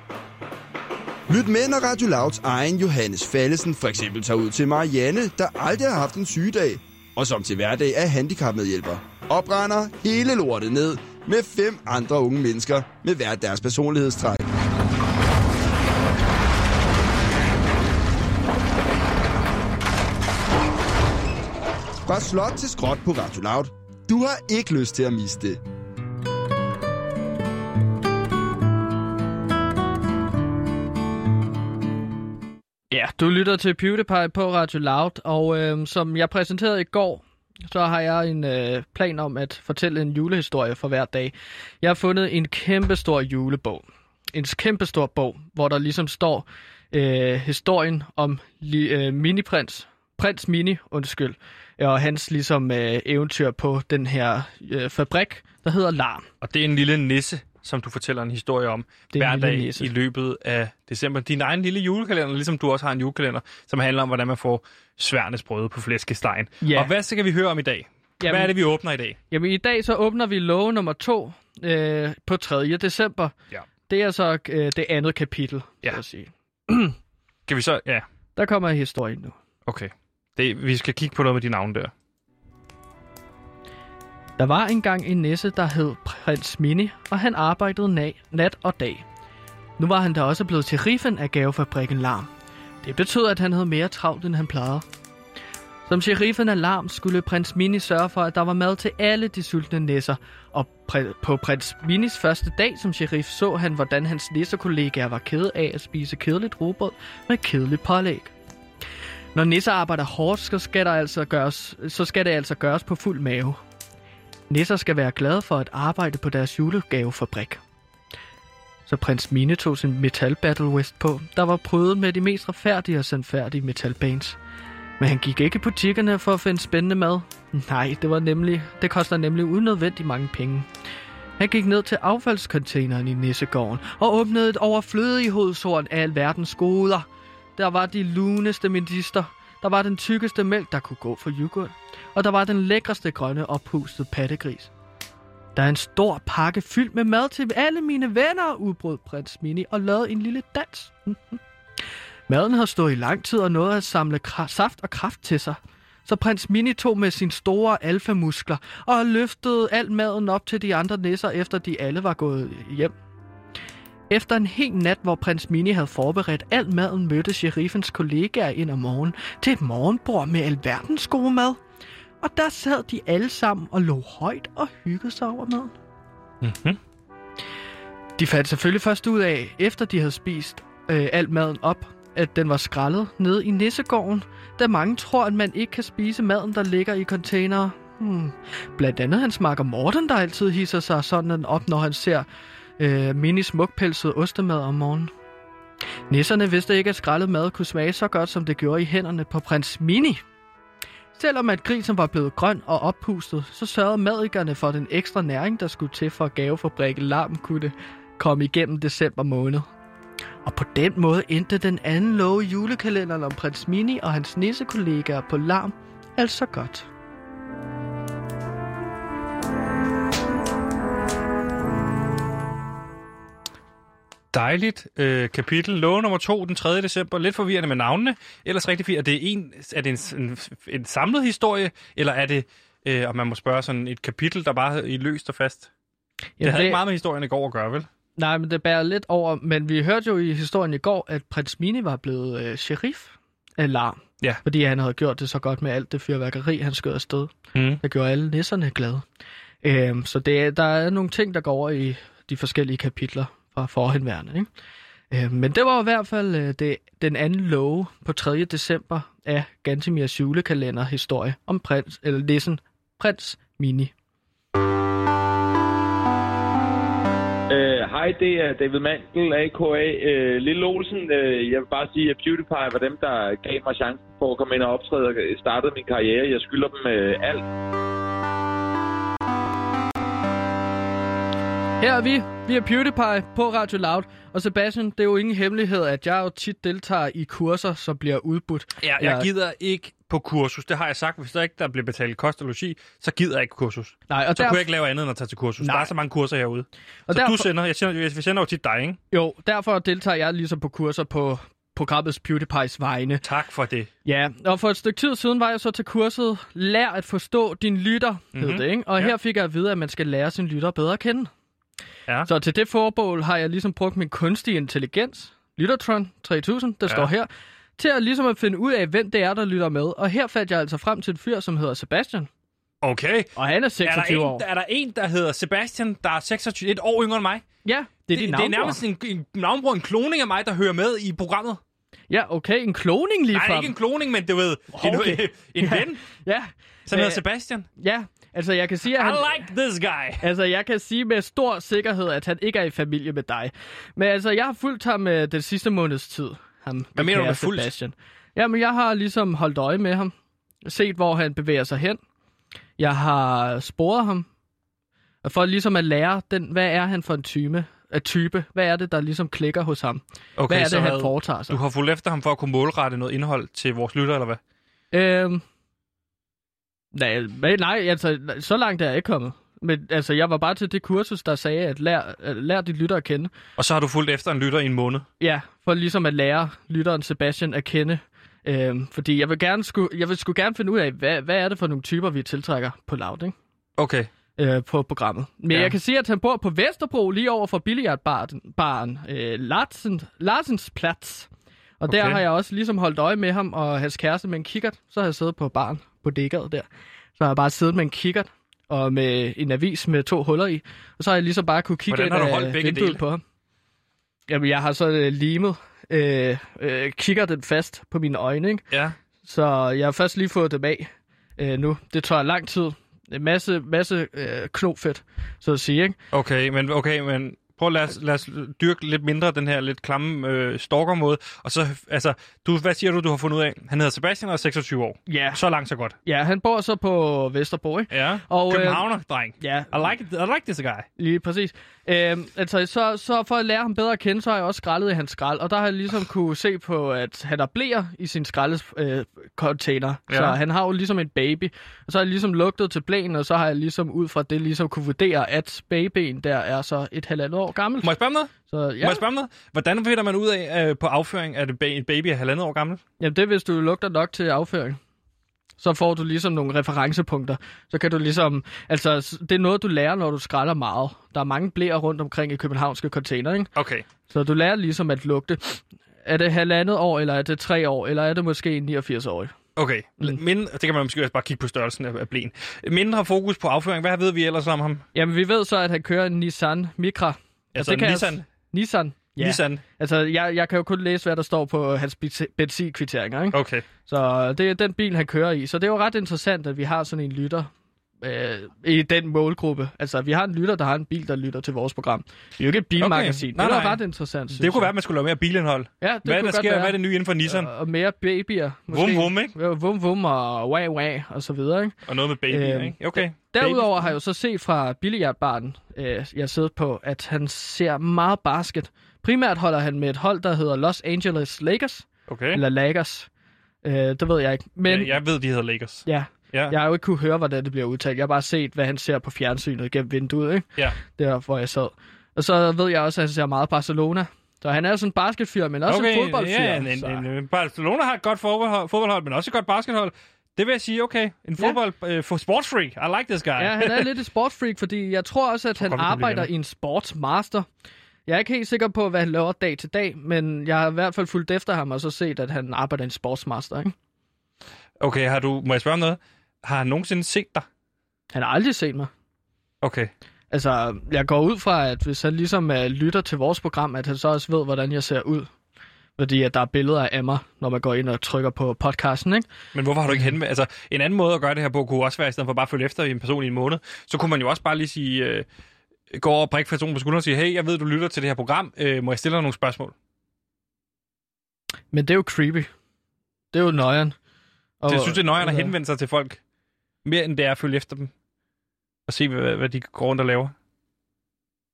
Lyt med, når Radio Louds egen Johannes Fallesen for eksempel tager ud til Marianne, der aldrig har haft en sygedag, og som til hverdag er handicapmedhjælper. Opregner hele lortet ned med fem andre unge mennesker med hver deres personlighedstræk. Fra slot til skråt på Radio Loud. Du har ikke lyst til at miste det. Ja, du lytter til PewDiePie på Radio Loud, og øh, som jeg præsenterede i går, så har jeg en øh, plan om at fortælle en julehistorie for hver dag. Jeg har fundet en kæmpestor julebog. En kæmpestor bog, hvor der ligesom står øh, historien om li, øh, Mini-prins, prins Mini, undskyld, og hans ligesom øh, eventyr på den her øh, fabrik, der hedder Larm. Og det er en lille nisse, som du fortæller en historie om Det er hver dag nisse. i løbet af december. Din egen lille julekalender, ligesom du også har en julekalender, som handler om, hvordan man får sværnes brød på flæskestegen. Ja. Og hvad skal vi høre om i dag? Jamen, hvad er det, vi åbner i dag? Jamen i dag så åbner vi love nummer to øh, på 3. december. Ja. Det er så øh, det andet kapitel, Ja. så at sige. Kan vi så... Ja, Der kommer historien nu. okay. Det, vi skal kigge på noget med de navne der. Der var engang en nisse, der hed Prins Mini, og han arbejdede na- nat og dag. Nu var han da også blevet til sheriffen af gavefabrikken Larm. Det betød, at han havde mere travlt, end han plejede. Som sheriffen af Larm skulle prins Mini sørge for, at der var mad til alle de sultne nisser. Og pr- på prins Minis første dag som sheriff så han, hvordan hans nissekollegaer var kede af at spise kedeligt rugbrød med kedeligt pålæg. Når nisser arbejder hårdt, så skal, der altså gøres, så skal det altså gøres på fuld mave. Nisser skal være glade for at arbejde på deres julegavefabrik. Så prins Mine tog sin Metal Battle West på, der var prøvet med de mest retfærdige og sandfærdige metalbands. Men han gik ikke i butikkerne for at finde spændende mad. Nej, det var nemlig, det koster nemlig unødvendigt mange penge. Han gik ned til affaldscontaineren i Nissegården og åbnede et overflødigt hovedsorn af alverdens goder. Der var de luneste minister. der var den tykkeste mælk, der kunne gå for yoghurt, og der var den lækreste grønne oppustede pattegris. Der er en stor pakke fyldt med mad til alle mine venner, udbrød prins Mini og lavede en lille dans. [laughs] Maden havde stået i lang tid og nåede at samle saft og kraft til sig. Så prins Mini tog med sine store alfamuskler og løftede al maden op til de andre nisser, efter de alle var gået hjem. Efter en hel nat, hvor prins Mini havde forberedt al maden, mødte sheriffens kollegaer ind om morgenen til et morgenbord med alverdens gode mad. Og der sad de alle sammen og lå højt og hyggede sig over maden. Mm-hmm. De fandt selvfølgelig først ud af, efter de havde spist øh, al maden op, at den var skrællet nede i Nissegården, da mange tror, at man ikke kan spise maden, der ligger i containere. Hmm. Blandt andet hans makker Morten, der altid hisser sig sådan op, når han ser øh, mini smukpelset ostemad om morgenen. Nisserne vidste ikke, at skrællet mad kunne smage så godt, som det gjorde i hænderne på prins Mini. Selvom at grisen var blevet grøn og oppustet, så sørgede madikerne for den ekstra næring, der skulle til for at gavefabrikken Larm kunne komme igennem december måned. Og på den måde endte den anden love julekalenderen om prins Mini og hans nissekollegaer på Larm altså godt. Dejligt øh, kapitel. Lov nummer to, den 3. december. Lidt forvirrende med navnene. Ellers rigtig fint. Er det en, er det en, en, en samlet historie, eller er det, øh, og man må spørge, sådan et kapitel, der bare er løst og fast? Det havde ikke meget med historien i går at gøre, vel? Nej, men det bærer lidt over. Men vi hørte jo i historien i går, at prins Mini var blevet øh, sheriff af Larm. Ja. Fordi han havde gjort det så godt med alt det fyrværkeri, han skød afsted. Mm. Der gjorde alle nisserne glade. Øhm, så det, er- der er nogle ting, der går over i de forskellige kapitler fra forhenværende. Ikke? Øhm, men det var i hvert fald øh, det, den anden love på 3. december af Gantemirs julekalender historie om prins, eller nissen Prins Mini. Øh, Hej, det er David Mandel, a.k.a. Øh, Lille Olsen. Øh, jeg vil bare sige, at PewDiePie var dem, der gav mig chancen for at komme ind og optræde og startede min karriere. Jeg skylder dem øh, alt. Her er vi. Vi er PewDiePie på Radio Loud. Og Sebastian, det er jo ingen hemmelighed, at jeg jo tit deltager i kurser, som bliver udbudt. Ja, jeg gider ikke på kursus. Det har jeg sagt. Hvis der ikke der bliver betalt kost og logi, så gider jeg ikke kursus. Nej, og Så der, kunne jeg ikke lave andet end at tage til kursus. Nej. Der er så mange kurser herude. og Så derfor, du sender, jeg sender, vi sender jo tit dig, ikke? Jo, derfor deltager jeg ligesom på kurser på programmets PewDiePies vegne. Tak for det. Ja, og for et stykke tid siden var jeg så til kurset Lær at forstå din lytter, mm-hmm. hed Mhm. det, ikke? Og Ja. her fik jeg at vide, at man skal lære sin lytter bedre at kende. Ja. Så til det formål har jeg ligesom brugt min kunstige intelligens, Lyttertron 3000, der Ja. står her, til at ligesom at finde ud af, hvem det er, der lytter med. Og her fandt jeg altså frem til en fyr, som hedder Sebastian. Okay. Og han er Er der, 26 en, år. er der en, der hedder Sebastian, der er 26, et år yngre end mig? Ja, det er Det, din det er nærmest en, en navnbror, en kloning af mig, der hører med i programmet. Ja, okay, en kloning lige Nej, ikke en kloning, men du ved, en, Okay. [laughs] en ven, Ja, som Øh, hedder Sebastian. ja, altså jeg kan sige, at I han... like this guy. [laughs] Altså, jeg kan sige med stor sikkerhed, at han ikke er i familie med dig. Men altså, jeg har fulgt ham øh, den sidste måneds tid. Ham, Hvad mener du med fulgt? Sebastian. Jamen, jeg har ligesom holdt øje med ham. Set, hvor han bevæger sig hen. Jeg har sporet ham. For ligesom at lære, den, hvad er han for en type? Af type? Hvad er det, der ligesom klikker hos ham? Okay, hvad er det, han foretager sig? Du har fulgt efter ham for at kunne målrette noget indhold til vores lytter, eller hvad? Øhm, nej, nej, altså, så langt er jeg ikke kommet. Men altså, jeg var bare til det kursus, der sagde, at lær, at lær dit lytter at kende. Og så har du fulgt efter en lytter i en måned. Ja, for ligesom at lære lytteren Sebastian at kende. Øhm, fordi jeg vil, gerne sku, jeg vil sgu gerne finde ud af, hvad, hvad er det for nogle typer, vi tiltrækker på Loud, ikke? Okay. Øh, på programmet. Men Ja. jeg kan sige, at han bor på Vesterbro, lige over for billiardbaren, baren, øh, Larsen, Larsens Plads. Og der Okay. har jeg også ligesom holdt øje med ham og hans kæreste med en kikkert. Så har jeg siddet på baren på dækket der. Så har jeg bare siddet med en kikkert og med en avis med to huller i. Og så har jeg ligesom bare kunne kigge Hvordan har ind du af dele? på ham. Jamen, jeg har så øh, limet øh, øh, kigger den fast på mine øjne, ikke? Ja. Så jeg har først lige fået dem af øh, nu. Det tager lang tid. En masse, masse øh, knofedt, så at sige, ikke? Okay, men, okay, men prøv at lad os, lad os dyrke lidt mindre den her lidt klamme øh, stalker-måde. Og så, altså, du, hvad siger du, du har fundet ud af? Han hedder Sebastian og er 26 år. Ja. Så langt, så godt. Ja, han bor så på Vesterbro, ikke? Ja. Og, øh, Københavner, dreng. Ja, I like, it, I like this guy. Lige præcis. Øhm, altså, så, så for at lære ham bedre at kende, så har jeg også skrællet i hans skrald. Og der har jeg ligesom kunne se på, at han har blæer i sin skraldescontainer. Øh, container. Ja. Så han har jo ligesom en baby. Og så har jeg ligesom lugtet til blæen, og så har jeg ligesom ud fra det ligesom kunne vurdere, at babyen der er så et halvandet år gammel. Må jeg spørge noget? Så Må ja, jeg spørge noget? Hvordan finder man ud af øh, på afføring, at et baby er halvandet år gammel? jamen, det er, hvis du lugter nok til afføring. Så får du ligesom nogle referencepunkter. Så kan du ligesom... Altså, det er noget, du lærer, når du skralder meget. Der er mange blæer rundt omkring i københavnske container, ikke? Okay. Så du lærer ligesom at lugte. Er det halvandet år, eller er det tre år, eller er det måske 89 år? Okay, mm. Mind, det kan man måske også bare kigge på størrelsen af, blæen. Mindre fokus på afføring. Hvad ved vi ellers om ham? Jamen, vi ved så, at han kører en Nissan Micra. Og Altså det kan Nissan? Jeg, Nissan. Ja. Nissan? Altså, jeg, jeg kan jo kun læse, hvad der står på hans benzin- benzinkvitteringer, ikke? Okay. Så det er den bil, han kører i. Så det er jo ret interessant, at vi har sådan en lytter øh, i den målgruppe. Altså, vi har en lytter, der har en bil, der lytter til vores program. Det er jo ikke et bilmagasin. Okay. Nej, det er ret interessant, synes Det kunne jeg. være, at man skulle lave mere bilindhold. Ja, det hvad kunne der godt sker? være. Hvad er det nye inden for Nissan? Og, og mere babyer. Vum, vum, ikke? Vum vum og wah wah og så videre, ikke? Og noget med baby, Øhm, ikke? Okay. Derudover har jeg jo så set fra billiardbaren, øh, jeg sidder på, at han ser meget basket. Primært holder han med et hold, der hedder Los Angeles Lakers. Okay. Eller Lakers. Øh, det ved jeg ikke. Men Ja, jeg ved, de hedder Lakers. ja, Ja. jeg har jo ikke kunne høre, hvordan det bliver udtalt. Jeg har bare set, hvad han ser på fjernsynet gennem vinduet, ikke? Ja. Der, hvor jeg sad. Og så ved jeg også, at han ser meget Barcelona. Så han er sådan en basketfyr, men også okay, en fodboldfyr. Ja, en, en, så. en, en, Barcelona har et godt fodboldhold, fodboldhold, men også et godt baskethold. Det vil jeg sige, okay, en fodbold øh, for sportsfreak. I like this guy. Ja, han er lidt et sportsfreak, fordi jeg tror også, at han arbejder i en sportsmaster. Jeg er ikke helt sikker på, hvad han laver dag til dag, men jeg har i hvert fald fulgt efter ham og så set, at han arbejder i en sportsmaster. Ikke? Okay, har du, må jeg spørge om noget? Har han nogensinde set dig? Han har aldrig set mig. Okay. Altså, jeg går ud fra, at hvis han ligesom uh, lytter til vores program, at han så også ved, hvordan jeg ser ud. Fordi at der er billeder af mig, når man går ind og trykker på podcasten, ikke? Men hvorfor har du ikke henvendt? Altså, en anden måde at gøre det her på kunne også være, i stedet for bare at følge efter en person i en måned, så kunne man jo også bare lige sige, øh, gå over og prikke personen på skulderen og sige, hey, jeg ved, du lytter til det her program, øh, må jeg stille dig nogle spørgsmål? Men det er jo creepy. Det er jo nøjeren. Og, jeg synes, det er nøjere at henvende sig til folk, mere end det er at følge efter dem, og se, hvad, hvad de går rundt og laver.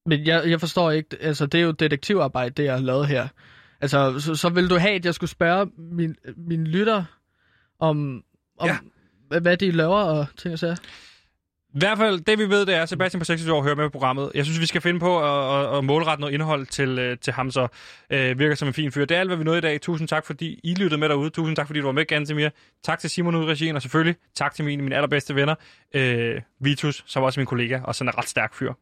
Men jeg, jeg forstår ikke, altså det er jo detektivarbejde, det jeg har lavet her. Altså, så, så vil du have, at jeg skulle spørge min, min lytter om, om ja. hvad de laver og ting og sager. I hvert fald, det vi ved, det er, at Sebastian på 26 år hører med på programmet. Jeg synes, vi skal finde på at, at, at målrette noget indhold til, øh, til ham, så øh, virker som en fin fyr. Det er alt, hvad vi nåede i dag. Tusind tak, fordi I lyttede med derude. Tusind tak, fordi du var med, Gantemir. Tak til Simon ud i regien, og selvfølgelig tak til mine, mine allerbedste venner, øh, Vitus, som også er min kollega, og sådan en ret stærk fyr.